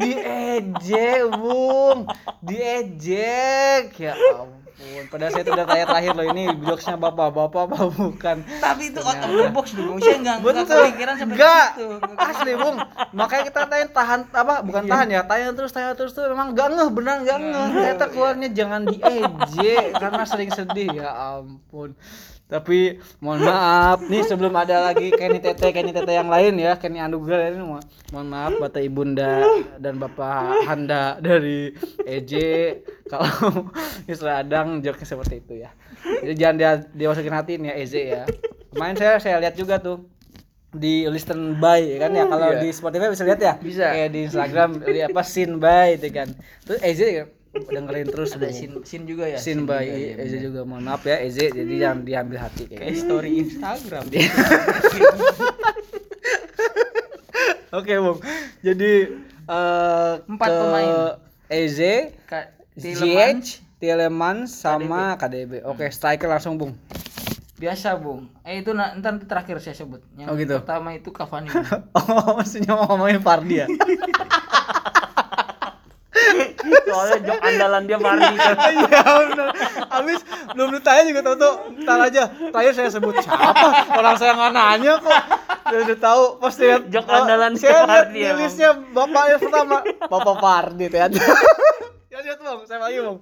diejek, Bung. Diejek. Ya ampun. Padahal saya itu udah tanya terakhir loh ini jokesnya bapak-bapak apa bukan? tapi itu out of the box dulu saya nggak nggak Betul. kepikiran sampai Enggak. situ Asli, Bung. Makanya kita tanya tahan apa? Bukan tahan ya. Tanya terus, tanya terus tuh memang gak ngeh, beneran gak ngeh. Ternyata keluarnya jangan diejek karena sering sedih. Ya ampun. Tapi mohon maaf nih sebelum ada lagi Kenny Tete, Kenny Tete yang lain ya, Kenny Anugrah ini mo- mohon maaf Bapak Ibunda dan Bapak Handa dari EJ kalau Isra Adang joknya seperti itu ya. Jadi jangan dia dimasukin hati nih ya EJ ya. Kemarin saya saya lihat juga tuh di listen by ya kan ya kalau di Spotify bisa lihat ya Bisa. kayak di Instagram di apa sin by itu kan terus EJ dengerin terus ada sin sin juga ya? Sin by EJ juga mohon maaf ya EJ jadi jangan diambil hati kayak kayak gitu. story Instagram. Oke bung. Jadi eh Empat ke pemain. EZ Kak Ziyech Tielemans sama KDB oke striker langsung bung. Biasa bung. Eh itu na- ntar terakhir saya sebut. Yang Oh, gitu. pertama itu Cavani. Oh maksudnya mau ngomongin Fardi ya soalnya jok andalan dia Fardi kan Iya benar. Abis belum ditanya juga tahu tuh ntar aja. Terakhir saya sebut siapa? Orang saya nggak nanya kok. Dia udah tahu pas lihat Jok oh, andalan saya Fardi di emang. listnya bapak yang pertama bapak Fardi ternyata. Ya lihat bang, saya lagi bang.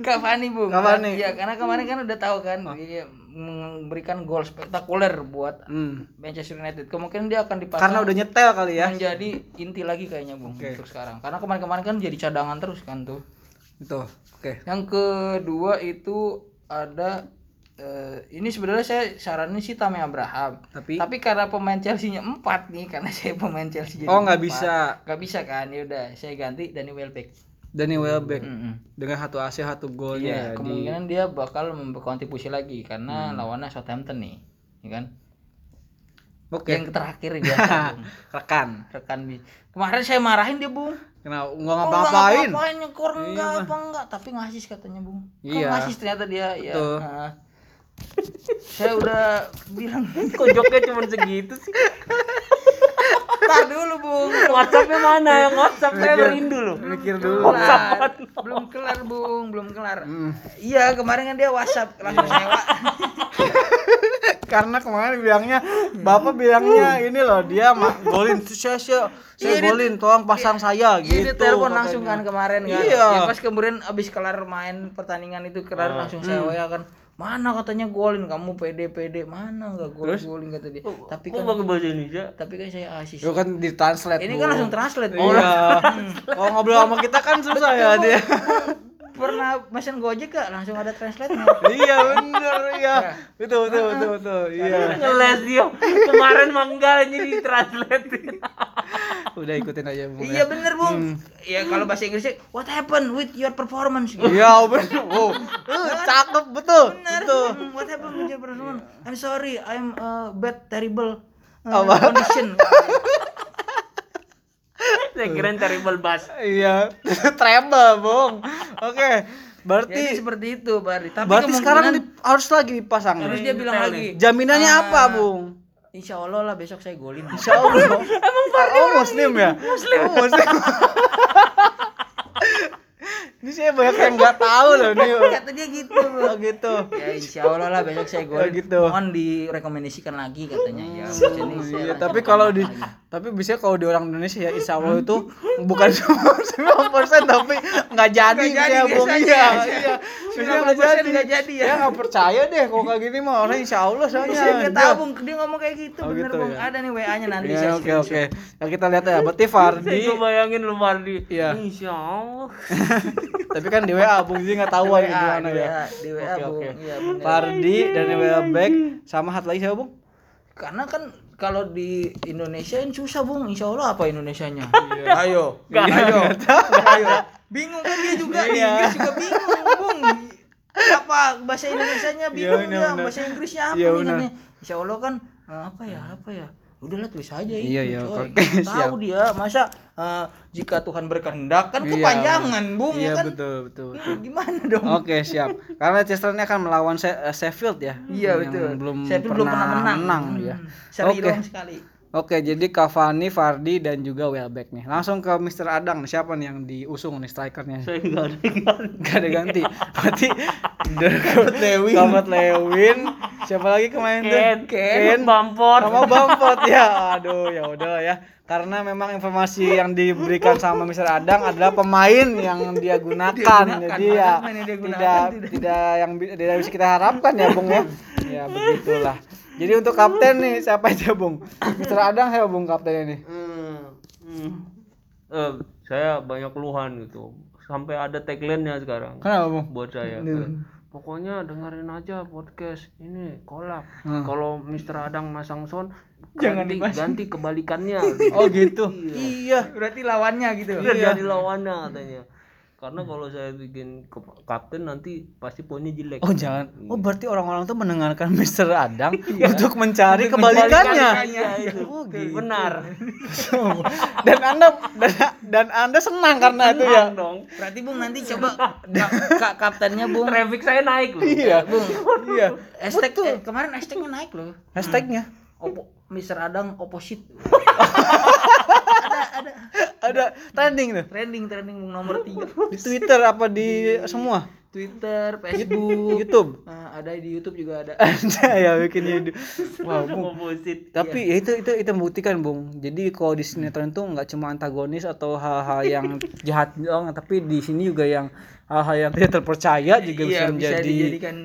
Cavani bung Cavani. ya karena kemarin kan udah tahu kan dia memberikan gol spektakuler buat Hmm. Manchester United kemungkinan dia akan dipasang Karena udah nyetel kali ya. menjadi inti lagi kayaknya bung Oke. untuk sekarang karena kemarin-kemarin kan jadi cadangan terus kan tuh Itu. Oke. yang kedua itu ada eh, ini sebenarnya saya saranin sih Tammy Abraham. Tapi Tapi karena pemain Chelsea-nya 4 nih, karena saya pemain Chelsea jadi oh nggak bisa Nggak bisa kan? Ya udah, saya ganti Danny Welbeck. Danny Welbeck Mm-mm. dengan satu AC satu golnya Iya, ya di kemungkinan dia bakal berkontribusi lagi karena lawannya Southampton nih, ya kan? Oke. Yang terakhir Bung. rekan. rekan bi. Kemarin saya marahin dia, Bung. Kenapa nggak Oh, ngapa-ngapain? ngapain nyekor Iya, enggak apa enggak, tapi ngasis katanya, Bung. Kan Iya. ngasis ternyata dia ya. Heeh. saya udah bilang Kok joknya cuma segitu sih? Tar dulu, Bung. WhatsAppnya mana yang WhatsApp saya merindu loh. Mikir dulu. Kelar. Belum kelar, Bung. Belum kelar. Hmm. Iya, kemarin kan dia WhatsApp langsung sewa. Karena kemarin bilangnya Bapak bilangnya ini loh dia golin saya saya saya Iya, golin tolong pasang saya Iya, gitu. dia telepon katanya. langsung kan kemarin kan. Iya. Ya, pas kemudian abis kelar main pertandingan itu kelar langsung sewa ya kan. Mana katanya golin kamu pede pede mana enggak golin golin kata dia. Tapi Kok kan pakai bahasa Indonesia? tapi kan saya asis. Itu kan di translate. Ini kan langsung translate. Oh, iya. Oh ngobrol sama kita kan susah ya dia. Pernah mesen Gojek gak? Langsung ada translate-nya. iya bener iya. Betul betul betul betul. Iya. Ngeles dia. Kemarin mah enggak ini di translate. Udah ikutin aja Bu. iya bener, Bung. Ya kalau bahasa Inggrisnya what happened with your performance? Gitu. Iya bener. Oh, cakep betul. Bener. Betul. Hmm, What happened with your performance? I'm sorry, I'm uh, bad terrible uh, condition. Saya kira terrible bass. Iya. Treble, Bung. Oke. Jadi Berarti seperti itu, Bari. Tapi berarti sekarang di- harus lagi dipasang. terus dia bilang lagi, Jaminannya Ah. apa, Bung? Insya Allah lah besok saya golin. Insya Allah. Emang Oh, muslim ya? Muslim. Oh, muslim. Ini saya banyak yang nggak tahu loh nih. Kata dia gitu. Bro. Oh, gitu. Ya insya Allah lah besok saya. Oh, gitu. Mohon direkomendasikan lagi katanya. Ya, abis ini Iya, tapi kalau di lagi. tapi bisa kalau di orang Indonesia ya insya Allah itu bukan 90% tapi nggak jadi Nggak jadi ya biasanya. Iya, iya. Biasanya nggak 90% jadi. nggak jadi ya. Ya nggak percaya deh kalau kayak gini mah orang insya Allah soalnya. Saya nggak tahu Dia- bung, dia ngomong kayak gitu, Oh, bener gitu bung. ya. Ada nih WA-nya nanti Ya, saya oke oke. Ya kita lihat ya. Berarti Fardi Saya gue bayangin lu Mardi. Iya. Insya Allah. tapi kan di WA Bung jadi nggak tahu Di aja WA, gimana di ya. WA, di WA bung. oke. Iya bener. Fardi dan Welbeck sama satu lagi siapa Bung? Karena kan kalau di Indonesia ini susah bung, insya Allah apa Indonesianya? Iya. Ayo, ayo, ayo. Bingung kan dia juga di Iya. Inggris juga bingung bung. Apa bahasa Indonesianya bingung Iya, bener, dia, bener. bahasa Inggrisnya apa Iya, katanya. Insya Allah kan eh, apa ya apa ya. Udahlah tulis aja itu. Iya, iya, coy. oke, siap. Tahu dia masa eh, jika Tuhan berkehendak kan Iya, kepanjangan bung Iya ya kan. betul betul. betul. Hmm, Gimana dong? Oke siap. Karena Leicester ini akan melawan eh, Sheffield ya. Iya betul. Belum Saya tuh belum pernah menang. menang ya. Hmm, Seri Oke. doang sekali. Oke, jadi Cavani, Vardy dan juga Welbeck nih. Langsung ke Mr. Adang. Siapa nih yang diusung nih strikernya? Saya enggak ada ganti. Gak ada ganti. Berarti David Lewin. David Lewin. Siapa lagi kemarin tuh? Ken, Ken. Bampot. Sama Bamford ya. Aduh, ya udah ya. Karena memang informasi yang diberikan sama Mr. Adang adalah pemain yang dia gunakan. gunakan, Jadi ya dia gunakan tidak tidak. tidak yang tidak bisa kita harapkan ya, Bung ya. Ya begitulah. Jadi untuk kapten nih siapa aja, Bung? Mr. Adang siapa Bung kaptennya nih? Hmm, hmm. Eh, saya banyak keluhan gitu. Sampai ada tagline-nya sekarang Kenapa, Bung? buat saya. Hmm. Pokoknya dengerin aja podcast ini kolak. Hmm. Kalau Mr. Adang masang sound Jangan ganti, dipasang. ganti kebalikannya. Oh gitu. Iya. Berarti lawannya gitu. Biar jadi lawannya katanya. Karena kalau saya bikin ke- kapten nanti pasti poinnya jelek. Oh jangan. Oh berarti orang-orang tuh mendengarkan Mr. Adang untuk mencari kebalikannya. Iya, itu. Oh, gitu. Benar. dan anda dan, dan anda senang karena itu ya. Dong. Berarti Bung nanti coba ka, ka- kaptennya Bung. Traffic saya naik loh. Iya. Bung. Iya. Hashtag eh, kemarin hashtagnya naik loh. Hashtagnya Opo, Mr. Adang opposite. Ada trending tuh Trending trending nomor 3. di Twitter apa di semua Twitter, Facebook, YouTube. Nah, ada di YouTube juga ada. Ada ya bikin YouTube. Wow, Bung. Tapi ya itu itu itu membuktikan Bung. Jadi kalau di sinetron tuh nggak cuma antagonis atau hal-hal yang jahat doang, tapi di sini juga yang hal-hal yang tidak terpercaya juga bisa Iya, bisa menjadi dijadikan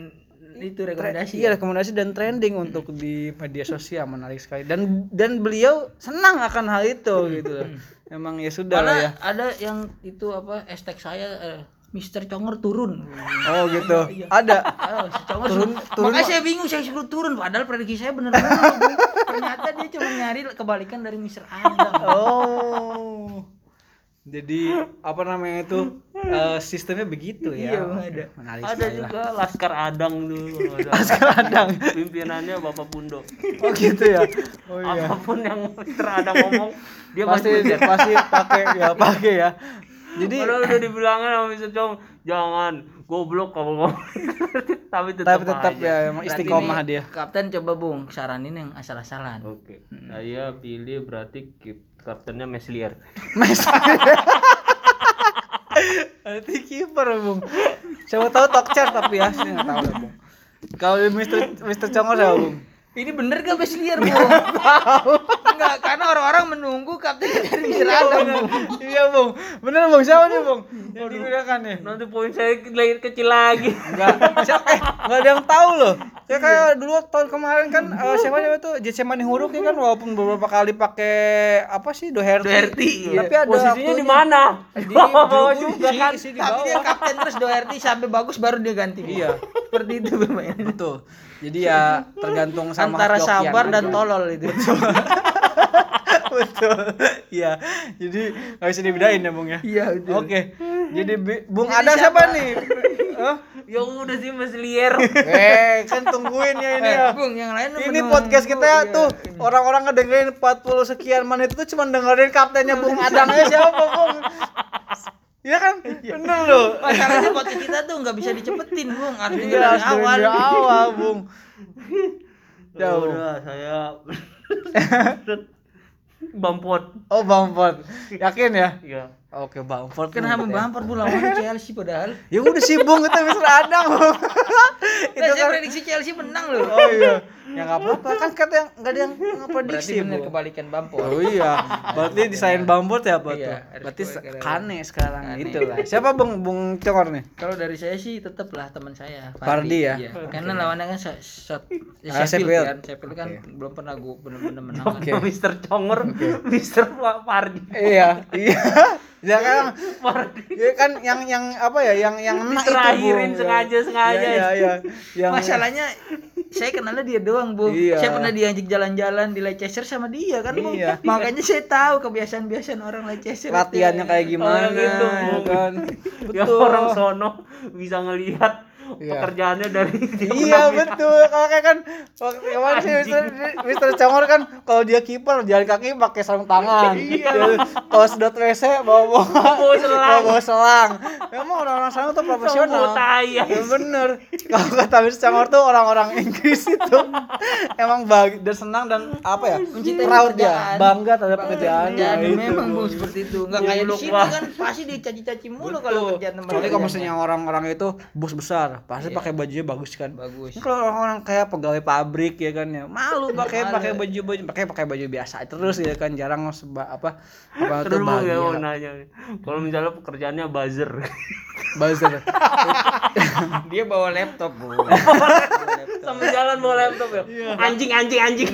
itu rekomendasi. Iya rekomendasi dan trending untuk di media sosial menarik sekali dan dan beliau senang akan hal itu gitu loh. Emang ya sudah lah ya. ada yang itu apa hashtag saya eh, Mister Congor turun. Oh gitu. Ada. Oh, si Congor Turun- turun, turun, Makanya saya bingung saya suruh turun padahal prediksi saya benar-benar. Bu. Ternyata dia cuma nyari kebalikan dari Mister Adam. Oh. Jadi apa namanya itu eh, sistemnya begitu ya? Iya, ada. Menarik ada sekali lah. juga Laskar Adang dulu ada. Laskar Adang. pimpinannya Bapak Pundo Oh gitu ya. Oh iya. apa pun yang Mister Adang ngomong dia Pasti pasti pasti pakai ya pakai ya. Jadi Padahal udah dibilangin sama Mister Chong jangan goblok kamu ngomong tapi tetap tapi tetap aja. ya emang istiqomah dia. Kapten coba Bung saranin yang asal-asalan. Oke, saya pilih berarti kip- kaptennya Meslier. Mes. Berarti kiper Bung. Siapa tahu Tokcer tapi ya, saya nggak tahu lah Bung. Kalau di Mister Mister Congor siapa Bung? Ini bener gak Beslier Bung? Enggak, karena orang-orang menunggu kapten dari Mister Adam Bung. iya Bung, bener Bung siapa nih Bung? Yang digunakan nih? Nanti poin saya lahir kecil lagi. Enggak, siapa, eh, enggak ada yang tahu loh. Ya kayak dulu tahun kemarin kan eh, siapa siapa itu Jesse Manihuruk ya kan walaupun beberapa kali pakai apa sih Doherty. Doherty, iya. Tapi ada Posisinya di mana? Di bawah juga kan. Tapi dia kapten terus Doherty sampai bagus baru dia ganti. Iya. Seperti itu bermain. Betul. Jadi ya tergantung sama Antara sabar dan tolol itu. Betul. Iya. Jadi nggak bisa dibedain ya Bung ya. Iya, betul. Oke. Jadi Bung Jadi ada siapa siapa? nih? Hah? Ya udah sih Meslier. Eh, kan tungguin ya ini Eh, ya. Bung, yang lain Ini menunggu. podcast kita Iya. tuh orang-orang ngedengerin 40 sekian menit itu cuma dengerin kaptennya Bung Adangnya siapa Bung? Iya kan? Bener loh. Masalahnya podcast kita tuh nggak bisa dicepetin, Bung. Harus Iya, dengar dari awal. dari awal, Bung. Ya Jauh. udah saya Bampot. Oh, Bamford. Yakin ya? Iya. Oke, Bamford. Kenapa Bamper Bu lawan Chelsea padahal? Ya udah sih, Bung, itu Mister Bung. Itu saya kan prediksi Chelsea menang loh. Oh iya. Ya enggak apa-apa, kan kata yang enggak ada yang Berarti ngeprediksi, bener Bung. kebalikan Bamper. Oh iya, berarti desain Bamford ya apa Iya, tuh? Berarti Kane sekarang Kane. gitu lah. Siapa Bung Bung Cokor nih? Kalau dari saya sih tetap lah teman saya. Fardi ya? Iya. Karena lawannya kan shot, shot ya, Ah, Sheffield, kan. Sheffield kan belum pernah gua benar-benar menang. Oke. Mister Congor, Mister Fardi. Iya, iya. Ya kan ya kan yang yang apa ya yang yang enak itu Terakhirin Bung. sengaja-sengaja. Iya, iya, iya. Yang Masalahnya saya kenalnya dia doang, Bu. Iya. Saya pernah diajak jalan-jalan di Leicester sama dia kan, Bu. Iya. Makanya saya tahu kebiasaan-kebiasaan orang Leicester. latihannya kayak gimana Oh, gitu, ya Bung. kan. Yang Betul. orang sono bisa ngelihat Iya. pekerjaannya dari dia Iya pernah betul. Kalau kayak kan waktu kemarin sih Mister, Mister Congor kan kalau dia kiper jalan kaki pakai sarung tangan. Iya. Kalau sedot WC bawa bawa Bawa selang. bawa, selang. Emang orang-orang sana tuh profesional. Ya. Ya bener. Kalau kata Mister Congor tuh orang-orang Inggris itu emang bagi dan senang dan apa ya? Mencintai proud dia, bangga terhadap pekerjaannya. Jadi Itu, memang. Bu seperti itu. Enggak kayak di sini kan pasti dicaci-caci mulu kalau kerjaan Kecuali kalau misalnya orang-orang itu bos besar, pasti pakai bajunya bagus kan. bagus. Kalau orang-orang kayak pegawai pabrik ya kan ya malu pakai pakai baju baju pakai pakai baju biasa terus ya kan jarang seba, apa apa tuh Terus mau ya mau bahagia nanya. Kalau misalnya pekerjaannya buzzer. buzzer Dia bawa laptop, Bu. Sama jalan bawa laptop ya. Anjing anjing anjing.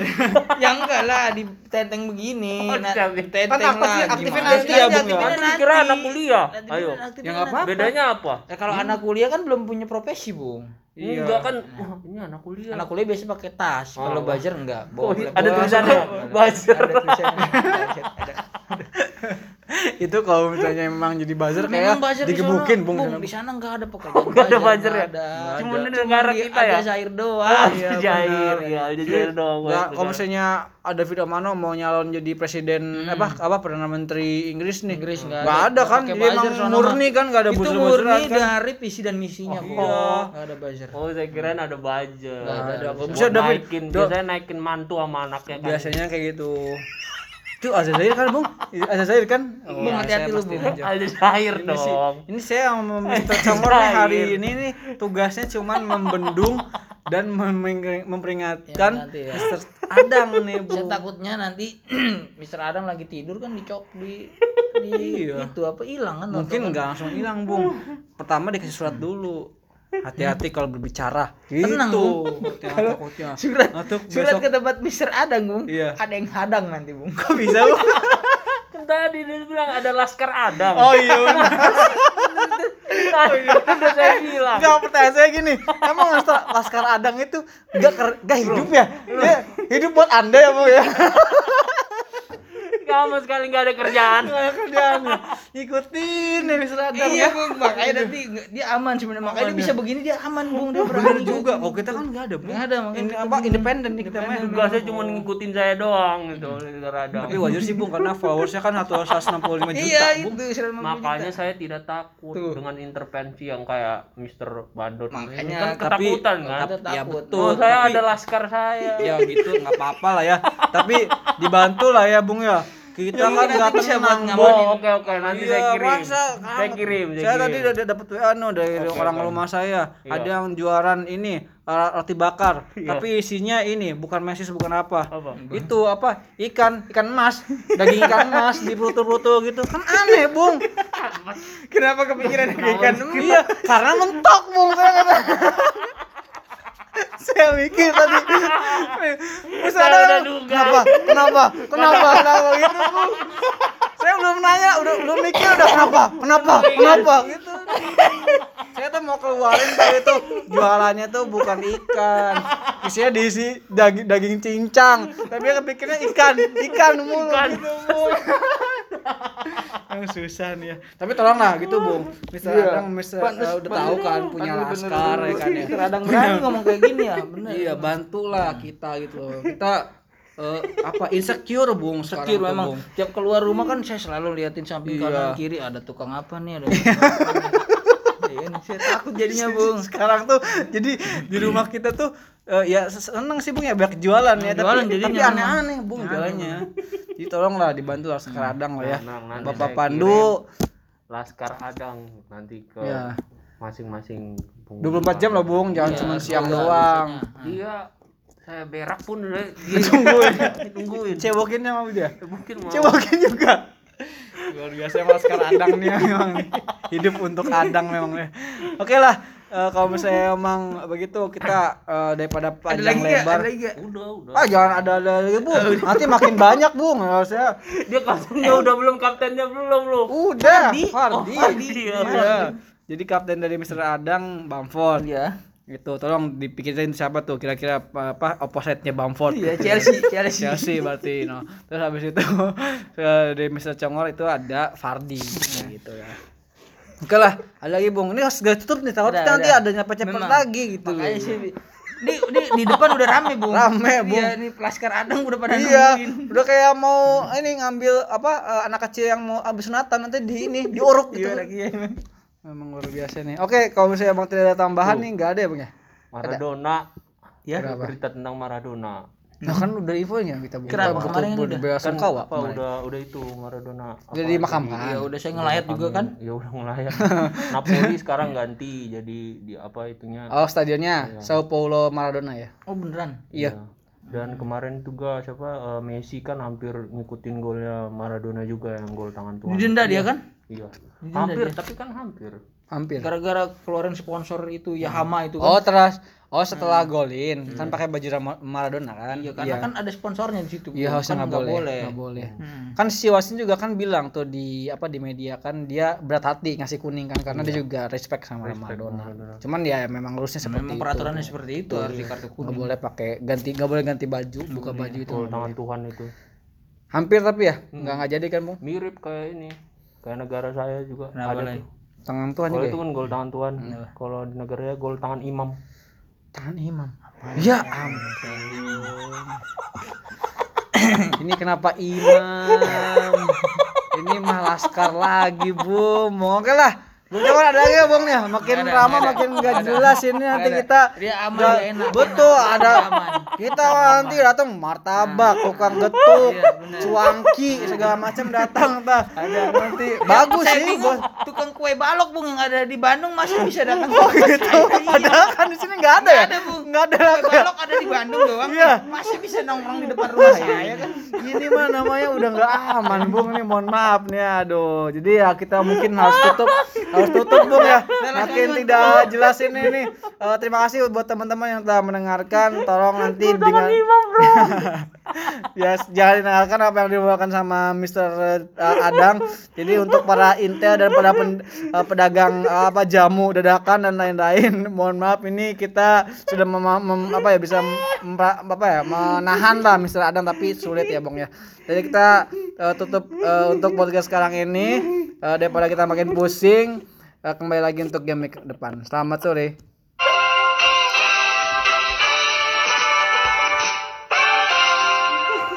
ya enggak lah di tenteng begini. Oh, Nah, ditenteng. tenteng Kan aktif- lah. aktifin gimana? nanti ya, Bung, ya? Kan kira anak kuliah. Ayo. Ya, nanti. apa-apa. Bedanya apa? Ya kalau anak kuliah kan belum punya profesi, Bung. Iya. Enggak kan. Wah, ini anak kuliah. Anak kuliah biasanya pakai tas. Kalau Oh. buzzer enggak. Oh, Bawa ada tulisannya, ada- buzzer. Ada tulisannya. Itu kalau misalnya memang jadi buzzer Memang kayak buzzer di digebukin bung. Di sana enggak ada pekerjaan. Enggak ada buzzer ya? Ada. Cuma Ada. di negara kita ya? Ada Zaire doang. Ah, Iya, ya, ada Jair dong. Nggak, kalau misalnya ada video mana mau nyalon jadi presiden apa apa perdana menteri Inggris nih Inggris nggak nggak ada. ada kan buzzer emang murni kan nggak ada itu buzzer murni kan dari visi dan misinya Oh, kok. iya. Nggak ada buzzer. Oh, saya kirain ada buzzer. Nggak ada. Bisa naikin, biasanya naikin mantu sama anaknya kan. biasanya kayak gitu itu Azazair kan bung Azazair kan oh, Bung, hati-hati saya lu, Bung. aja. Ada Jair ini sih dong. ini saya yang meminta Congor nih hari ini nih tugasnya cuman membendung dan memperingatkan Ya, ya. Mr. Adang nih Saya bung takutnya nanti Mr. Adam lagi tidur kan dicok di di Iya. itu apa hilang kan mungkin nggak langsung hilang bung pertama dikasih surat dulu hati-hati kalau berbicara Tenang, gitu Bung. takutnya takutnya surat Atau surat besok- ke tempat Mr. Adang bung Iya. ada yang hadang nanti bung kok bisa bung Kan tadi dia bilang ada Laskar Adang. oh iya benar Kan, udah saya bilang. Enggak pertanyaan saya gini, emang Laskar, Laskar Adang itu enggak ker- enggak hidup ya? Dia hidup buat Anda ya, Bu ya. Kamu sekali nggak ada kerjaan. Enggak ada kerjaan ya. Ikutin nih Mister Adang Iya ya. bung, makanya nanti nggak- dia aman sebenarnya. Makanya dia bisa begini dia aman bung, dia Bener berani juga. Oh, kita kan enggak ada, Bu. Nggak ada, makanya Ini apa independen nih kita mah. Tugasnya cuma ngikutin saya doang gitu. Radang. Tapi wajar sih, Bung, karena followersnya kan 165 juta, Iya Bung. itu 150 Makanya saya tidak takut dengan intervensi yang kayak Mr. Badut. Makanya, Ini kan tapi- ketakutan kan. Ya takut. betul. Oh, saya ada laskar saya. ya gitu nggak apa-apa lah ya tapi dibantu lah ya bung ya kita kan nggak bisa buat tenang Oh, oke oke nanti Iya, saya kirim. masa saya kirim, saya, saya kirim. tadi udah dapat WA no dari Oke, orang oke. rumah saya Iya. ada yang juaran ini roti bakar Iya. tapi isinya ini bukan mesis bukan apa Apa? itu apa ikan ikan emas daging ikan emas di bruto-bruto gitu kan aneh bung Kenapa kepikiran ikan iya karena mentok bung saya kata saya mikir tadi. Saya ada udah duga. kenapa? Kenapa? Kenapa? Kenapa? Gitu saya belum nanya udah belum mikir udah kenapa? Kenapa? Kenapa? Gitu. Saya tuh mau keluarin tadi tuh jualannya tuh bukan ikan. Isinya diisi daging daging cincang. Tapi kepikirnya ikan. Ikan mulu Ikan. gitu Yang susah nih ya tapi tolonglah gitu bung Mister Iya. Adang Mister Pantes- eh, udah tahu kan punya bener, laskar ya kan ya Radang berani ngomong kayak gini ya, bener. iya bantulah kita gitu loh. kita eh, apa insecure bung tuh, memang Bung. tiap keluar rumah kan saya selalu liatin samping Iya. kanan kiri ada tukang apa nih ada tukang apa nih. Iya, ini saya takut jadinya bung sekarang tuh jadi di rumah kita tuh eh, ya seneng sih bung ya banyak jualan ya Jualan tapi, tapi aneh-aneh bung jualannya jadi tolonglah dibantu lah sekeradang lah ya. Nah, nanti bapak saya Pandu. Laskar Adang nanti ke Iya. masing-masing 24 jam lah bung jangan Iya, cuma siang iya, doang. Iya, saya berak pun udah. Tungguin tungguin. cebokinnya mau dia? Mungkin mau. cebokin juga? Luar biasa emang sekarang adang nih memang. Hidup untuk adang memang ya. Oke lah eh, kalau misalnya emang begitu kita eh, daripada ada panjang lagi nggak? lebar ada lagi nggak? Udah, udah. ah jangan ada ada lagi bu nanti makin banyak bung harusnya Dia kaptennya udah belum, kaptennya belum lu. udah Fardi? Fardi, Oh, Fardi, ya. Iya. jadi kapten dari Mr. Adang Bamford Iya. itu tolong dipikirin siapa tuh kira-kira apa, opposite-nya Bamford Iya Chelsea, Chelsea. Chelsea berarti no. Terus habis itu eh, dari Mr. Congor itu ada Fardi gitu ya. Oke lah, ada lagi Bung. Ini harus segera tutup nih, takut Udah, nanti ada nyapa-nyapa lagi gitu. Makanya sih di, di, depan udah rame bung. Rame, Bung. Iya nih Laskar Adang udah pada Iya, nungguin. udah kayak mau ini ngambil apa eh, anak kecil yang mau habis sunatan nanti di ini diuruk gitu. Iya lagi ya. Memang luar biasa nih. Oke, kalau misalnya Bang tidak ada tambahan nih enggak ada ya, Bang ya? Maradona. Ya. Berita tentang Maradona. Nah, kan udah infonya kita buka Kenapa? betul- Kemarin betul udah. Kan sungkawa apa udah udah itu Maradona. Udah dimakamkan. Iya udah saya ngelayat juga kan. Ya udah ngelayat. Napoli sekarang ganti jadi di apa itunya. Oh, stadionnya Sao Paulo Maradona ya. Oh beneran. Iya. Dan kemarin juga siapa eh, Messi kan hampir ngikutin golnya Maradona juga yang gol tangan tuan. Didenda dia kan? Iya. Didenda Hampir dia. tapi kan hampir. Hampir. Gara-gara keluarin sponsor itu Yahama itu kan. Oh, terus oh setelah golin kan pakai baju Maradona kan? Iya karena kan ada sponsornya di situ. Iya, harusnya Kan nggak boleh. boleh. Nggak boleh. Hmm. Kan si wasit juga kan bilang tuh di apa di media kan dia berat hati ngasih kuning kan karena dia juga respect sama Maradona. Maradona. Cuman ya memang rulesnya seperti Memang itu. peraturannya seperti itu harus di kartu Nggak kuning. boleh pakai ganti nggak boleh ganti baju, buka baju itu. Gol tangan Tuhan itu. Hampir tapi ya nggak nggak jadi kan, Bung? Mirip kayak ini. Kayak negara saya juga Kenapa ada tuh. Tangan Tuhan Kalau juga. itu ya? kan gol tangan Tuhan. Kalau di negaranya gol tangan imam. Tangan imam. Ya ampun. Ini kenapa imam? Ini mah laskar lagi, Bung. Oke lah. Bung Jawan ada lagi ya, Bung nih. Makin ada, nggak ada. makin nggak jelas ini nanti ada. kita Dia aman, dia enak, Betul, enak. ada aman. kita nanti datang martabak, tukang getuk, Iya, cuangki segala macam datang tah. Ada nanti bagus Saya sih, bingung, tukang kue balok bung yang ada di Bandung masih bisa datang Oh gitu. Padahal kan di sini nggak ada ya? Ada, Bung. Nggak ada Kue ya? balok ada di Bandung doang. Iya. Masih bisa nongkrong di depan rumah saya kan. Ini mah namanya udah nggak aman, Bung. Nih mohon maaf nih, aduh. Jadi ya kita mungkin harus tutup harus tutup bung ya. Makin tidak jelas ini nih Eh, terima kasih buat teman-teman yang telah mendengarkan. Tolong nanti dengan ya jangan dengarkan apa yang dibawakan sama Mr. eh, Adang. Jadi untuk para intel dan para pen- eh, pedagang eh, apa jamu dadakan dan lain-lain mohon maaf ini kita sudah mem- mem- apa ya bisa mem- apa ya menahan lah Mr. Adang tapi sulit ya bung ya jadi kita eh, tutup eh, untuk podcast sekarang ini. Eh, daripada kita makin pusing eh, kembali lagi untuk game depan. Selamat sore